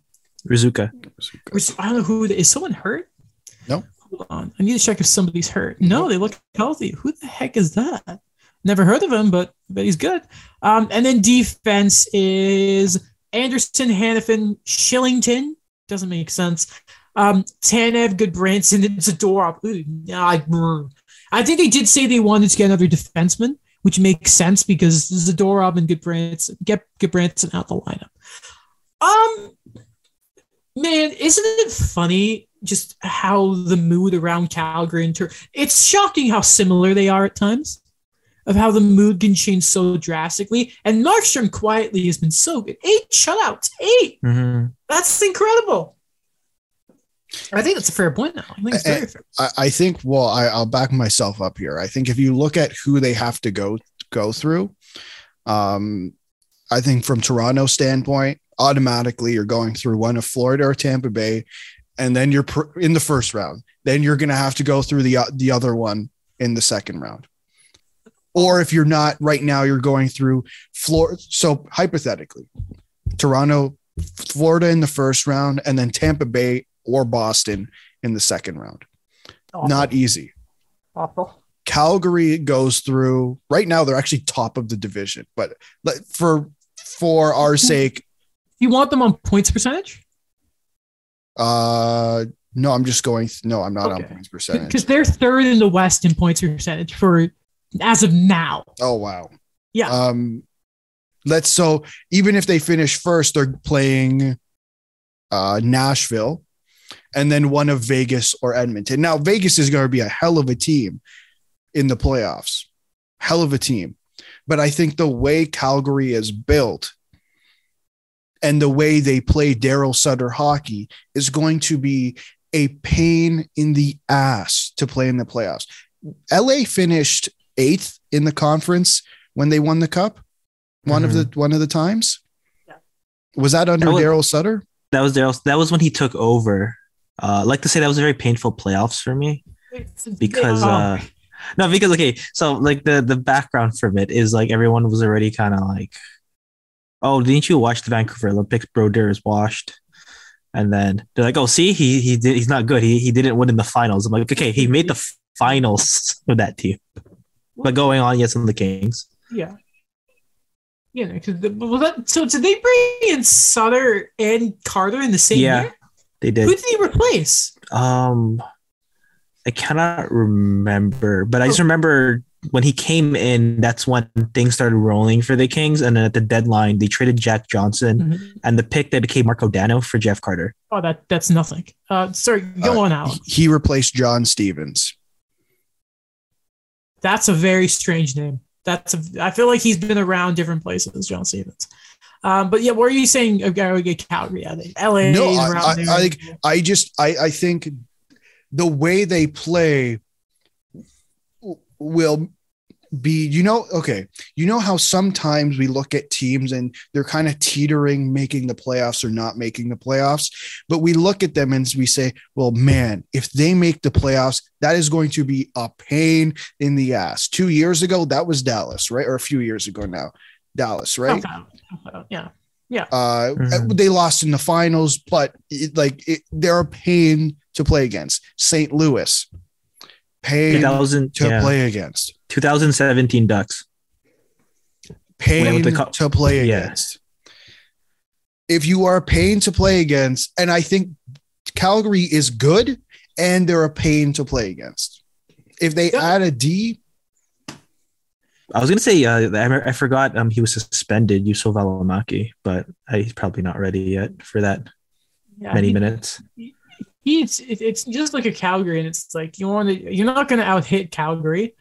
Ruzicka. Which I don't know who is someone hurt. No. Hold on, I need to check if somebody's hurt. No, they look healthy. Who the heck is that? Never heard of him, but but he's good. Um, and then defense is Andersson, Hanifin, Kylington. Doesn't make sense. Um, Tanev, Gudbranson, and Zadorov. Ooh, nah, I, think they did say they wanted to get another defenseman, which makes sense because Zadorov and Gudbranson get Gudbranson out the lineup. Um, man, isn't it funny just how the mood around Calgary and Tur- it's shocking how similar they are at times of how the mood can change so drastically. And Markstrom quietly has been so good. Eight shutouts, 8 Mm-hmm. That's incredible. I think that's a fair point now. I think it's very fair. I, I think well, I, I'll back myself up here. I think if you look at who they have to go go through, um, I think from Toronto standpoint, automatically you're going through one of Florida or Tampa Bay, and then you're pr- in the first round. Then you're going to have to go through the uh, the other one in the second round. Or if you're not right now, you're going through Florida. So hypothetically, Toronto, Florida in the first round, and then Tampa Bay or Boston in the second round. Not easy. awful. Calgary goes through right now. They're actually top of the division, but for for our sake, You want them on points percentage? uh, no, I'm just going. No, I'm not on points percentage. Because they're third in the West in points percentage for as of now. Oh wow. Yeah. Um, let's so even if they finish first, they're playing uh Nashville, and then one of Vegas or Edmonton. Now Vegas is going to be a hell of a team in the playoffs, hell of a team. But I think the way Calgary is built, and the way they play Daryl Sutter hockey is going to be a pain in the ass to play in the playoffs. LA finished eighth in the conference when they won the cup. One mm-hmm. of the one of the times. Yeah. Was that under Daryl Sutter? That was Daryl. That was when he took over. Uh, like to say that was a very painful playoffs for me because uh, no, because okay, so like the the background from it is like everyone was already kind of like, oh, didn't you watch the Vancouver Olympics? Brodeur is washed, and then they're like, oh, see, he he did he's not good. He he didn't win in the finals. I'm like, okay, he made the finals with that team, but going on, yes, on the Kings. Yeah. Yeah, because was that so? Did they bring in Sutter and Carter in the same yeah, year? They did. Who did he replace? Um, I cannot remember, but I just remember when he came in, that's when things started rolling for the Kings. And then at the deadline, they traded Jack Johnson mm-hmm. and the pick that became Marko Dano for Jeff Carter. Oh, that that's nothing. Uh, sorry, go uh, on out. He replaced John Stevens. That's a very strange name. That's a, I feel like he's been around different places, John Stevens. Um, but yeah, what are you saying? Calgary, I think LA. No, I, I, I, I just I, I think the way they play will be you know okay you know how sometimes we look at teams and they're kind of teetering making the playoffs or not making the playoffs but we look at them and we say well man if they make the playoffs that is going to be a pain in the ass 2 years ago that was Dallas right or a few years ago now Dallas right yeah yeah uh mm-hmm. they lost in the finals but it, like it, they're a pain to play against. St. Louis, pain to yeah. play against. 2017 Ducks. Pain co- to play yeah. against. If you are a pain to play against, and I think Calgary is good and they're a pain to play against. If they yeah. add a D, I was gonna say uh, I, I forgot um, he was suspended, Juuso Valimaki, but he's probably not ready yet for that yeah, many he, minutes he's it's just like a Calgary, and it's like you want to you're not going to out hit Calgary.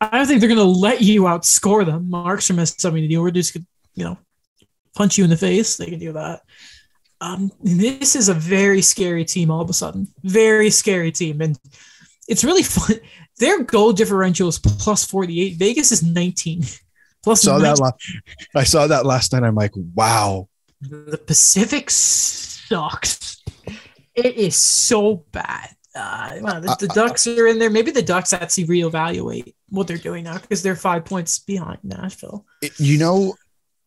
I don't think they're going to let you outscore them. Markstrom has something to do. We're just could, you know punch you in the face. They can do that. Um, this is a very scary team all of a sudden. Very scary team, and it's really fun. Their goal differential is plus forty eight. Vegas is nineteen. Plus saw 19. that. La- I saw that last night. I'm like, wow. The Pacific sucks. It is so bad. Uh, well, the, the, Ducks are in there. Maybe the Ducks actually reevaluate what they're doing now because they're five points behind Nashville. You know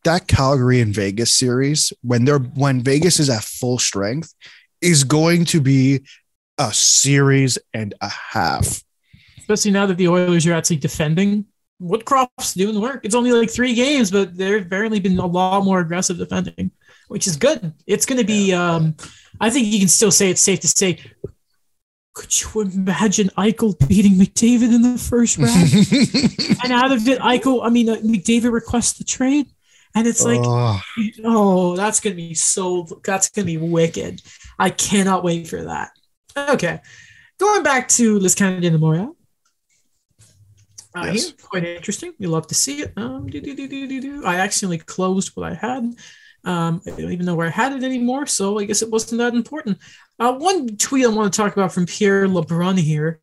that Calgary and Vegas series when they're when Vegas is at full strength is going to be a series and a half. Especially now that the Oilers are actually defending. Woodcroft's doing the work. It's only like three games, but they've apparently been a lot more aggressive defending, which is good. It's going to be. Um, I think you can still say it's safe to say. Could you imagine Eichel beating McDavid in the first round? and out of it, Eichel, I mean, uh, McDavid requests the trade. And it's like, oh. oh, that's going to be so, that's going to be wicked. I cannot wait for that. Okay. Going back to Les Canadiens de Montréal. Uh, yes. Here, quite interesting. You love to see it. Um, do, do, do, I accidentally closed what I had. Um, I don't even know where I had it anymore, so I guess it wasn't that important. Uh, one tweet I want to talk about from Pierre LeBrun here.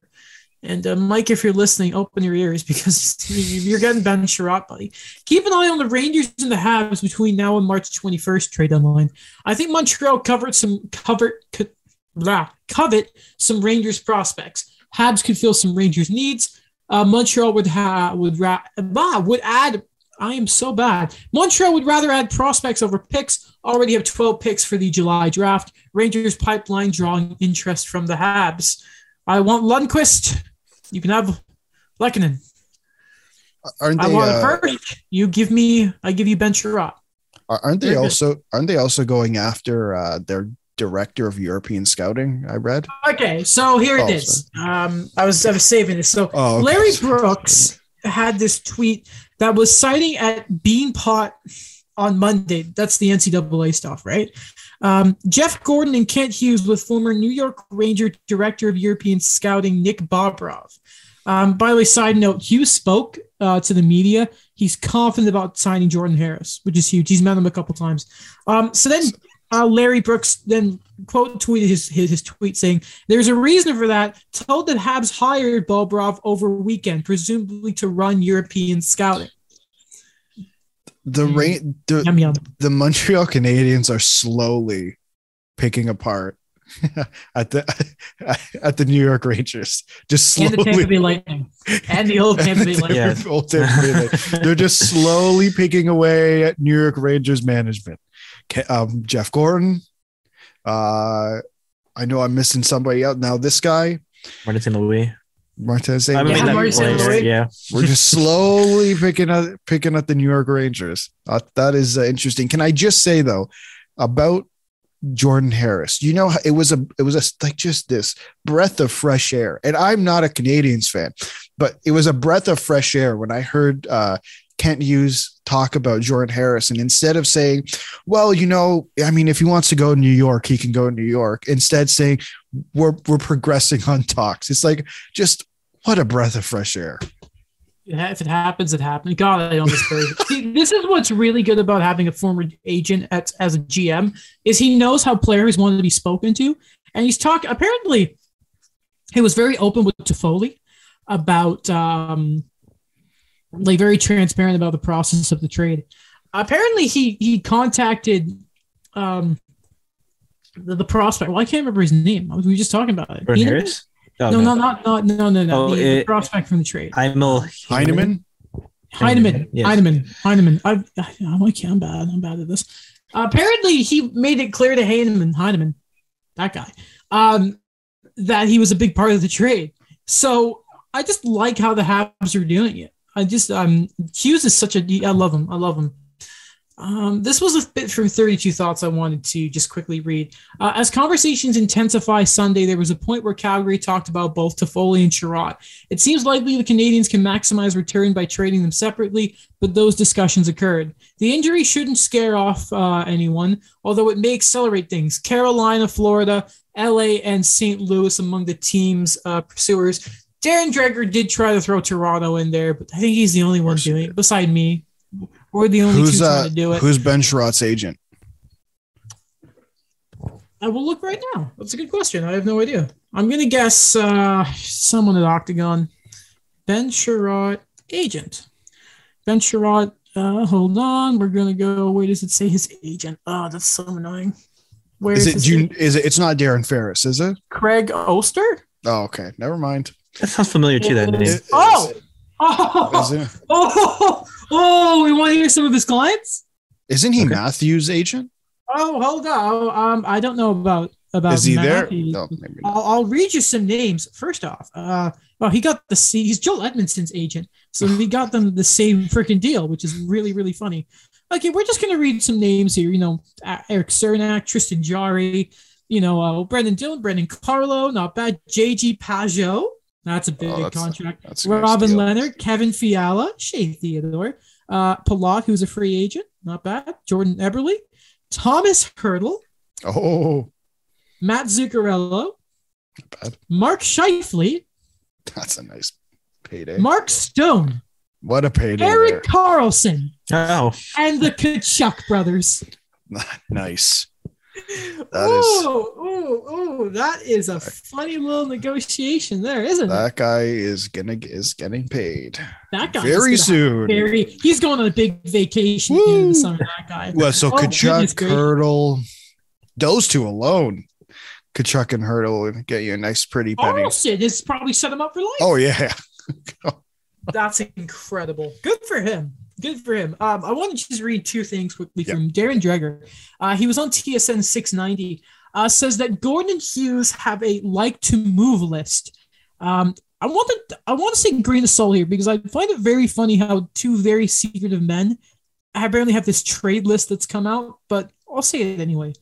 And uh, Mike, if you're listening, open your ears because you're getting Ben Chiarot, buddy. Keep an eye on the Rangers and the Habs between now and March 21st trade deadline. I think Montreal covered some covered co- blah, covet some Rangers prospects. Habs could fill some Rangers needs. Uh, Montreal would have would ra- would add I am so bad. Montreal would rather add prospects over picks. Already have 12 picks for the July draft. Rangers pipeline drawing interest from the Habs. I want Lundkvist. You can have Lehkonen. Aren't they, I want uh, first. You give me. I give you Ben Chiarot. Aren't they They're also? Good. Aren't they also going after uh, their director of European scouting? I read. Okay, so here oh, it is. Um, I was I was saving this. So oh, okay. Larry Brooks had this tweet that was citing at Beanpot on Monday. That's the NCAA stuff, right? Um, Jeff Gorton and Kent Hughes with former New York Ranger Director of European Scouting Nick Bobrov. Um, by the way, side note, Hughes spoke uh, to the media. He's confident about signing Jordan Harris, which is huge. He's met him a couple times. Um, so then uh, Larry Brooks then quote tweeted his, his, his tweet saying, "There's a reason for that. Told that Habs hired Bobrov over weekend, presumably to run European scouting." The Mm. rain, the, Yum yum. the Montreal Canadiens are slowly picking apart at the at the New York Rangers. Just slowly. And the Tampa. Bay Lightning and the old Tampa Bay Lightning. Yeah. Old Tampa Bay Lightning. They're just slowly picking away at New York Rangers management. Ke- Um, Jeff Gorton. Uh, I know I'm missing somebody out now. This guy, Martin St. Louis. Martinez. I mean, Yeah, that- Martin St. Louis. yeah. We're just slowly picking up picking up the New York Rangers. Uh, that is uh, interesting. Can I just say though about Jordan Harris? You know, it was a it was a like just this breath of fresh air. And I'm not a Canadiens fan, but it was a breath of fresh air when I heard uh, Kent Hughes talk about Jordan Harrison instead of saying, "Well, you know, I mean, if he wants to go to New York, he can go to New York," instead saying, "We're we're progressing on talks." It's like just what a breath of fresh air. Yeah, if it happens, it happens. God, I don't. See, this is what's really good about having a former agent at, as a GM is he knows how players want to be spoken to, and he's talking. Apparently, he was very open with Toffoli about, um, like, very transparent about the process of the trade. Apparently, he he contacted, um, the, the prospect. Well, I can't remember his name. We were just talking about it. Jordan Harris. Oh, No, no, not not no, no, no. Oh, the, the prospect from the trade. Heimel Heineman. Heineman, Yes. Heineman, Heineman. I've, I, I'm okay. I'm bad. I'm bad at this. apparently, he made it clear to Heineman, Heineman, that guy, um, that he was a big part of the trade. So I just like how the Habs are doing it. I just um Hughes is such a I love him. I love him. Um, this was a bit from 32 Thoughts I wanted to just quickly read. Uh, as conversations intensify Sunday, there was a point where Calgary talked about both Toffoli and Chiarot. It seems likely the Canadiens can maximize return by trading them separately, but those discussions occurred. The injury shouldn't scare off uh, anyone, although it may accelerate things. Carolina, Florida, LA, and St. Louis among the team's uh, pursuers. Darren Dreger did try to throw Toronto in there, but I think he's the only one doing it beside me. We're the only Who's two uh, trying to do it. who's Ben Chiarot's agent? I will look right now. That's a good question. I have no idea. I'm gonna guess uh, someone at Octagon. Ben Chiarot agent. Ben Chiarot. Uh, hold on. We're gonna go. Where does it say his agent? Oh, that's so annoying. Where Is is, it? Do you, is it? It's not Darren Ferris, is it? Craig Oster? Oh, okay. Never mind. That sounds familiar too. That name. Oh! Oh, oh, oh, we want to hear some of his clients? Isn't he Okay. Matthews' agent? Oh, hold on. Um, I don't know about about Is he there? No, maybe. I'll, I'll read you some names. First off, uh, well, he got the C. He's Joel Edmundson's agent, so he got them the same freaking deal, which is really really funny. Okay, we're just gonna read some names here. You know, uh, Erik Cernak, Tristan Jarry, you know, uh, Brenden Dillon, Brandon Carlo, not bad. JG Pageau, that's a big Oh, that's- contract. That's Robin. Leonard, Kevin Fiala, Shea Theodore, uh, Palat, who's a free agent, not bad. Jordan Eberle, Thomas Hertl, Oh, Matt Zuccarello, bad. Mark Scheifele, That's a nice payday. Mark Stone, what a payday! Eric there. Carlson, Oh, and the Tkachuk brothers. nice. That oh, oh, oh, that is a funny little negotiation there, isn't it? That guy is gonna is getting paid That guy very soon. Very, he's going on a big vacation in the summer. That guy. Well, so Oh, Tkachuk. Hertl, those two alone, Tkachuk and Hertl would get you a nice pretty oh, penny. Carlson has probably set him up for life. Oh yeah, That's incredible. Good for him. Good for him. Um, I want to just read two things quickly Yeah. from Darren Dreger. Uh, he was on TSN 690. Uh, says that Gorton Hughes have a like to move list. Um, I want to I want to say grain of salt here because I find it very funny how two very secretive men apparently have this trade list that's come out, but I'll say it anyway.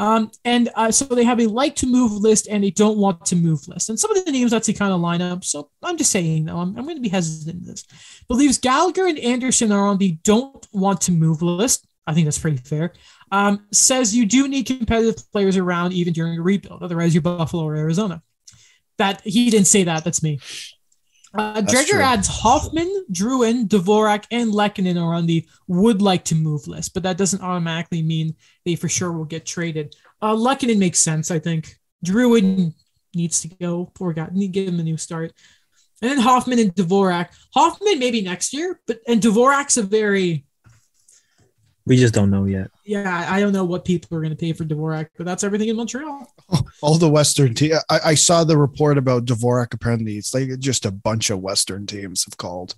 Um, and uh, so they have a like to move list and a don't want to move list. And some of the names actually kind of line up. So I'm just saying, though, I'm, I'm going to be hesitant in this. Believes Gallagher and Anderson are on the don't want to move list. I think that's pretty fair. Um, says you do need competitive players around even during a rebuild. Otherwise, you're Buffalo or Arizona. That he didn't say that. That's me. Uh, Dreger adds Hoffman, Drouin, Dvorak, and Lehkonen are on the would like to move list, but that doesn't automatically mean they for sure will get traded. Uh, Lehkonen makes sense, I think. Drouin needs to go. Poor guy. Need to give him a new start. And then Hoffman and Dvorak. Hoffman maybe next year, but and Dvorak's a very We just don't know yet. yeah. I I don't know what people are going to pay for Dvorak, but that's everything in Montreal. All the Western team. I, I saw the report about Dvorak. Apparently, it's like just a bunch of Western teams have called.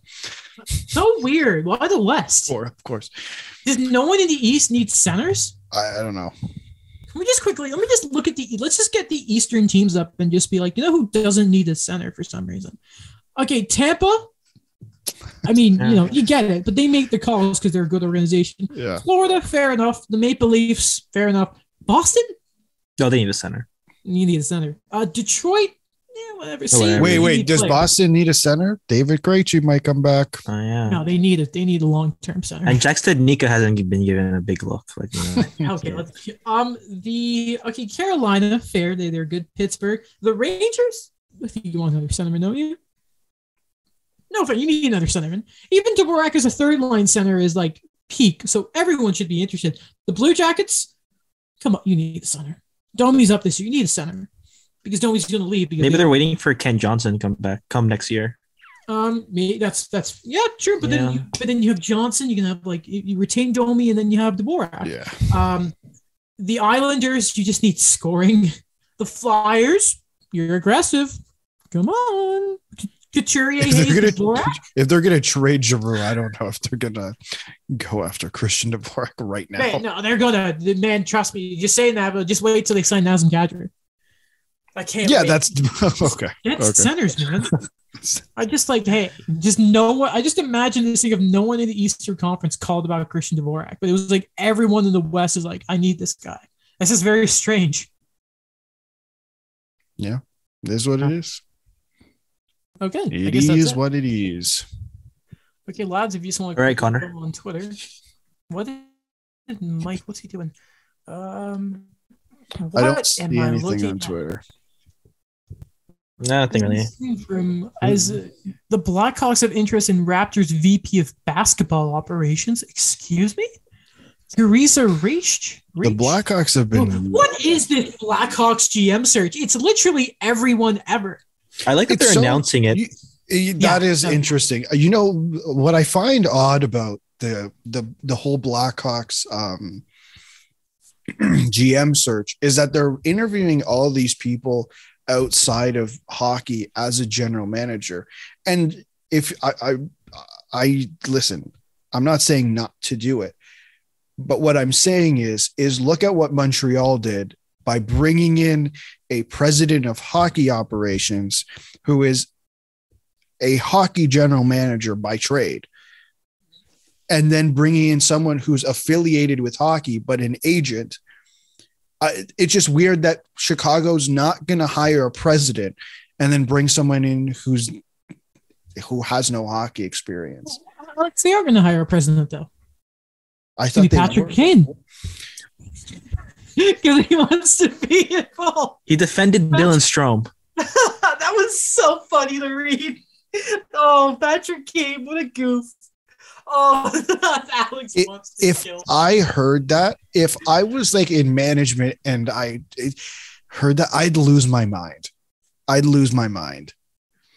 So weird. Why the West? Or of course, Does no one in the East need centers? I, I don't know. Can we just quickly let me just look at the let's just get the Eastern teams up and just be like, you know who doesn't need a center for some reason? Okay, Tampa. I mean, you know, you get it, but they make the calls because they're a good organization. Yeah. Florida, fair enough. The Maple Leafs, fair enough. Boston, No, they need a center. you need a center. Uh, Detroit, yeah, whatever. Oh, whatever. Wait, wait. Does players. Boston need a center? David Krejci might come back. Oh yeah. No, they need it. They need a long term center. And Jack Studnicka hasn't been given a big look. Like, you know, Okay, Yeah. let's um the okay Carolina fair they they're good Pittsburgh the Rangers I think you want another centerman don't you? No, fair. You need another centerman. Even Dvorak as a third line center is like peak, so everyone should be interested. The Blue Jackets, come on, you need a center. Domi's up this year. You need a center because Domi's going to leave. Because maybe they- they're waiting for Kent Johnson to come back, come next year. um, me that's that's yeah, true. But Yeah. then you, but then you have Johnson. You can have like you, you retain Domi, and then you have Dvorak. Yeah. Um, the Islanders, you just need scoring. The Flyers, you're aggressive. Come on. Couturier, If they're gonna if they're gonna trade Giroux, I don't know if they're gonna go after Christian Dvorak right now. Man, no, they're gonna. Man, trust me. Just saying that, but just wait till they sign Nazem Kadri. I can't. yeah, wait. that's okay. Get okay. centers, man. I just like, hey, just no one. I just imagine this thing of no one in the Eastern Conference called about Christian Dvorak, but it was like everyone in the West is like, I need this guy. This is very strange. Yeah, it is what it is. Okay, I It guess that's is it. what it is. Okay, lads, if you just want All right, Connor. on Twitter. What is Mike? What's he doing? Um, what I don't see am I anything looking on at? Twitter. Nothing really. From as uh, the Blackhawks have interest in Raptors VP of basketball operations. Excuse me, Teresa Resch. The Blackhawks have been. What is this Blackhawks GM search? It's literally everyone ever. I like that It's they're so- announcing it. You- eh, that Yeah, is no. interesting. You know what I find odd about the the the whole Blackhawks um, GM search is that they're interviewing all these people outside of hockey as a general manager. And if I I, I listen, I'm not saying not to do it, but what I'm saying is is look at what Montreal did by bringing in a president of hockey operations who is a hockey general manager by trade and then bringing in someone who's affiliated with hockey but an agent I, it's just weird that chicago's not going to hire a president and then bring someone in who's who has no hockey experience Alex, they are going to hire a president though. i thought Patrick were. Kane because he wants to be involved. He defended Dylan Strome. that was so funny to read. Oh, Patrick Kane, what a goof. Oh, Alex It- wants to if kill. I heard that, if I was like in management and I heard that, I'd lose my mind. I'd lose my mind.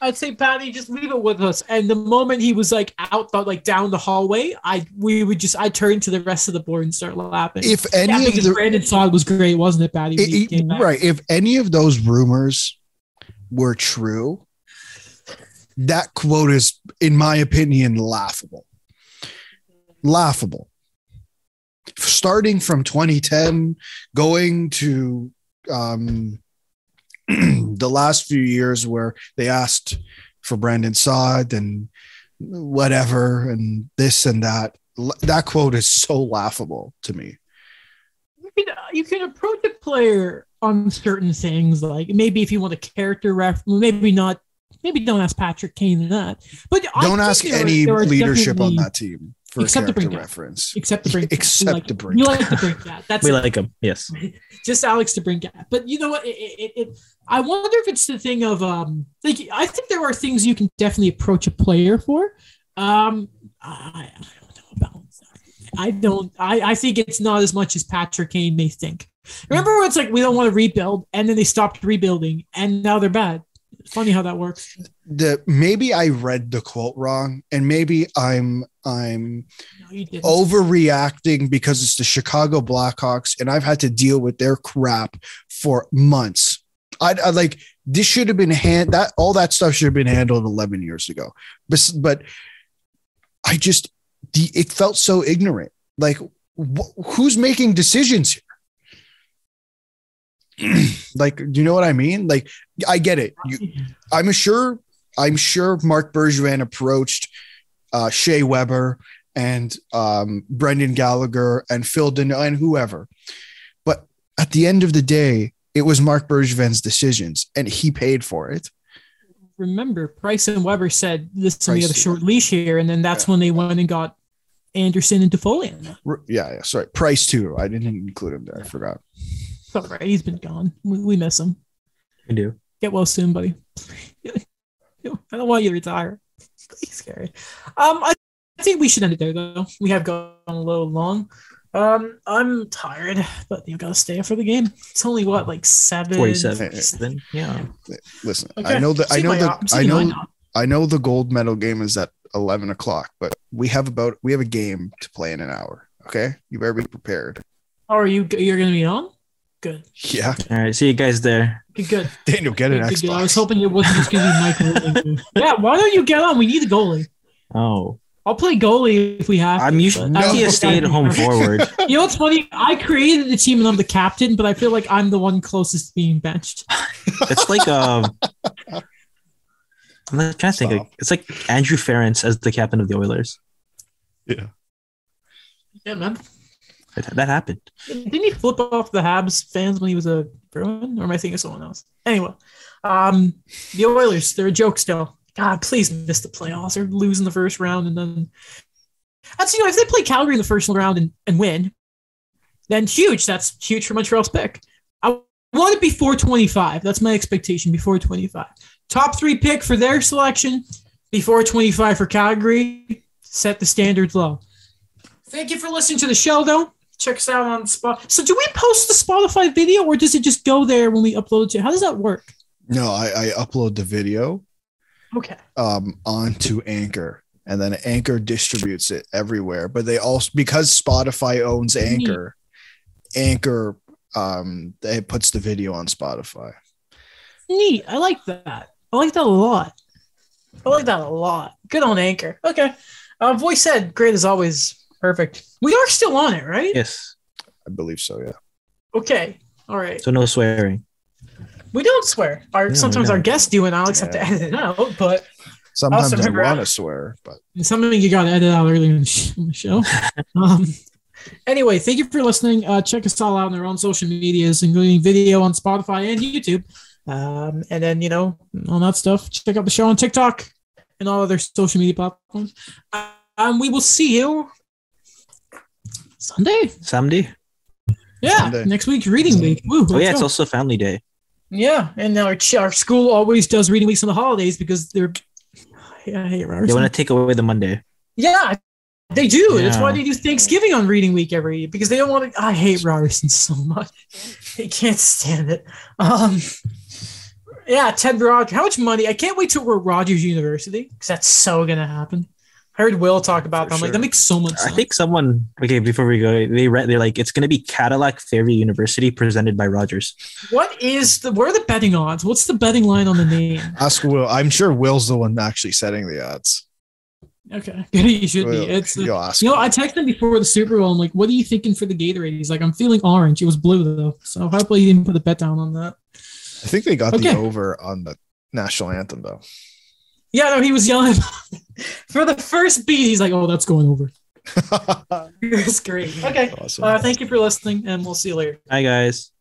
I'd say, Patty, just leave it with us. And the moment he was like out, the, like down the hallway, I we would just I turn to the rest of the board and start laughing. If yeah, any of the Brandon Saad was great, wasn't it, Patty? he it- right, if any of those rumors were true, that quote is, in my opinion, laughable. Laughable. Starting from 2010, going to um, the last few years where they asked for Brandon Saad and whatever and this and that. That quote is so laughable to me. you can, you can approach a player on certain things, like maybe if you want a character ref, maybe not. Maybe don't ask Patrick Kane that, but Don't think ask any are leadership on that team for Except the character Brink Cat. reference. Except the brink. Except like, the Brink You like the brink cat. That's We it. like him. Yes. just Alex to bring cat. But you know what? It, it, it, I wonder if it's the thing of um, like I think there are things you can definitely approach a player for. Um, I, I don't know about. That. I don't. I, I think it's not as much as Patrick Kane may think. Remember, when it's like we don't want to rebuild, and then they stopped rebuilding, and now they're bad. Funny how that works. The maybe I read the quote wrong, and maybe I'm I'm No, overreacting because it's the Chicago Blackhawks, and I've had to deal with their crap for months. I, I like this should have been hand that all that stuff should have been handled 11 years ago. But but I just the it felt so ignorant. Like wh- who's making decisions here? like, do you know what I mean? Like, I get it. You, I'm sure. I'm sure Marc Bergevin approached uh, Shea Weber and um, Brendan Gallagher and Phil Danault and whoever. But at the end of the day, it was Marc Bergevin's decisions, and he paid for it. Remember, Price and Weber said, "Listen, we got a short leash here," and then that's when they went and got Anderson and Toffoli. Yeah, yeah. Sorry, Price too. I didn't include him there. I forgot. It's all right. He's been gone. We, we miss him. We do. Get well soon, buddy. I don't want you to retire. Please, scary. Um, I think we should end it there, though. We have gone a little long. Um, I'm tired, but you gotta stay for the game. It's only what, like seven. 47. Yeah. Listen, Okay. I know that. I know that. I know. I know the gold medal game is at 11 o'clock, but we have about we have a game to play in an hour. Okay, you better be prepared. Oh, are you? You're gonna be on? Good. Yeah, All right. See you guys there. Good. Good. Daniel, get an good, good. I was hoping it wasn't just gonna be Mike. Irving. yeah. Why don't you get on? We need a goalie. Oh. I'll play goalie if we have. I'm usually but- No. a stay at home forward. You know what's funny? I created the team and I'm the captain, but I feel like I'm the one closest to being benched. It's like um I'm not trying to think. Stop. Like, it's like Andrew Ference as the captain of the Oilers. Yeah, Yeah, man. That, happened. Didn't he flip off the Habs fans when he was a Bruin? Or am I thinking of someone else? Anyway, um, the Oilers, they're a joke still. God, please miss the playoffs. They're losing the first round and then that's you know, if they play Calgary in the first round and, and win, then huge. That's huge for Montreal's pick. I want it before 25. That's my expectation before 25. Top three pick for their selection before 25 for Calgary. Set the standards low. Thank you for listening to the show, though. Check us out on Spot. So, do we post the Spotify video, or does it just go there when we upload it? To? How does that work? no, I, I upload the video Okay. um onto Anchor, and then Anchor distributes it everywhere. But they also because Spotify owns Anchor, Anchor um it puts the video on Spotify. Neat. I like that. I like that a lot. I like that a lot. Good on Anchor. Okay. Uh, voice said, great as always. Perfect. We are still on it, right? Yes. I believe so. Yeah. Okay. All right. So no swearing. We don't swear. Our No, sometimes our don't. guests do, and Alex have to edit it out. But Sometimes I want to swear, but something you got to edit out earlier in the, sh- in the show. um, anyway, thank you for listening. Uh, check us all out on our own social medias, including video on Spotify and YouTube. Um, and then, you know, all that stuff. Check out the show on TikTok and all other social media platforms. Uh, um, we will see you Sunday. Sunday. Yeah, Sunday. next week's reading week. Woo, Oh yeah, let's it's also family day. yeah. And our, our school always does reading weeks on the holidays because they're. Yeah, I hate Ryerson. They want to take away the Monday. Yeah, they do. That's why they do Thanksgiving on Reading Week every year because they don't want to. I hate Ryerson so much. I can't stand it. Um, yeah, Ted Rogers. How much money? I can't wait till we're at Rogers University because that's so gonna happen. I heard Will talk about For that. I'm like, that makes so much Sense. I sense. think someone okay before we go, they read they're like it's gonna be Cadillac Fairview University presented by Rogers. what is the? What are the betting odds? What's the betting line on the name? ask Will. I'm sure Will's the one actually setting the odds. Okay, you should Will, be. It's you'll ask. You know, him. I texted him before the Super Bowl. I'm like, "What are you thinking for the Gatorade?" He's like, "I'm feeling orange." It was blue though, so hopefully he didn't put a bet down on that. I think they got Okay. the over on the national anthem though. Yeah, no, he was yelling for the first beat. He's like, "Oh, that's going over." It was great. Okay, awesome. uh, thank you for listening, and we'll see you later. Bye, guys.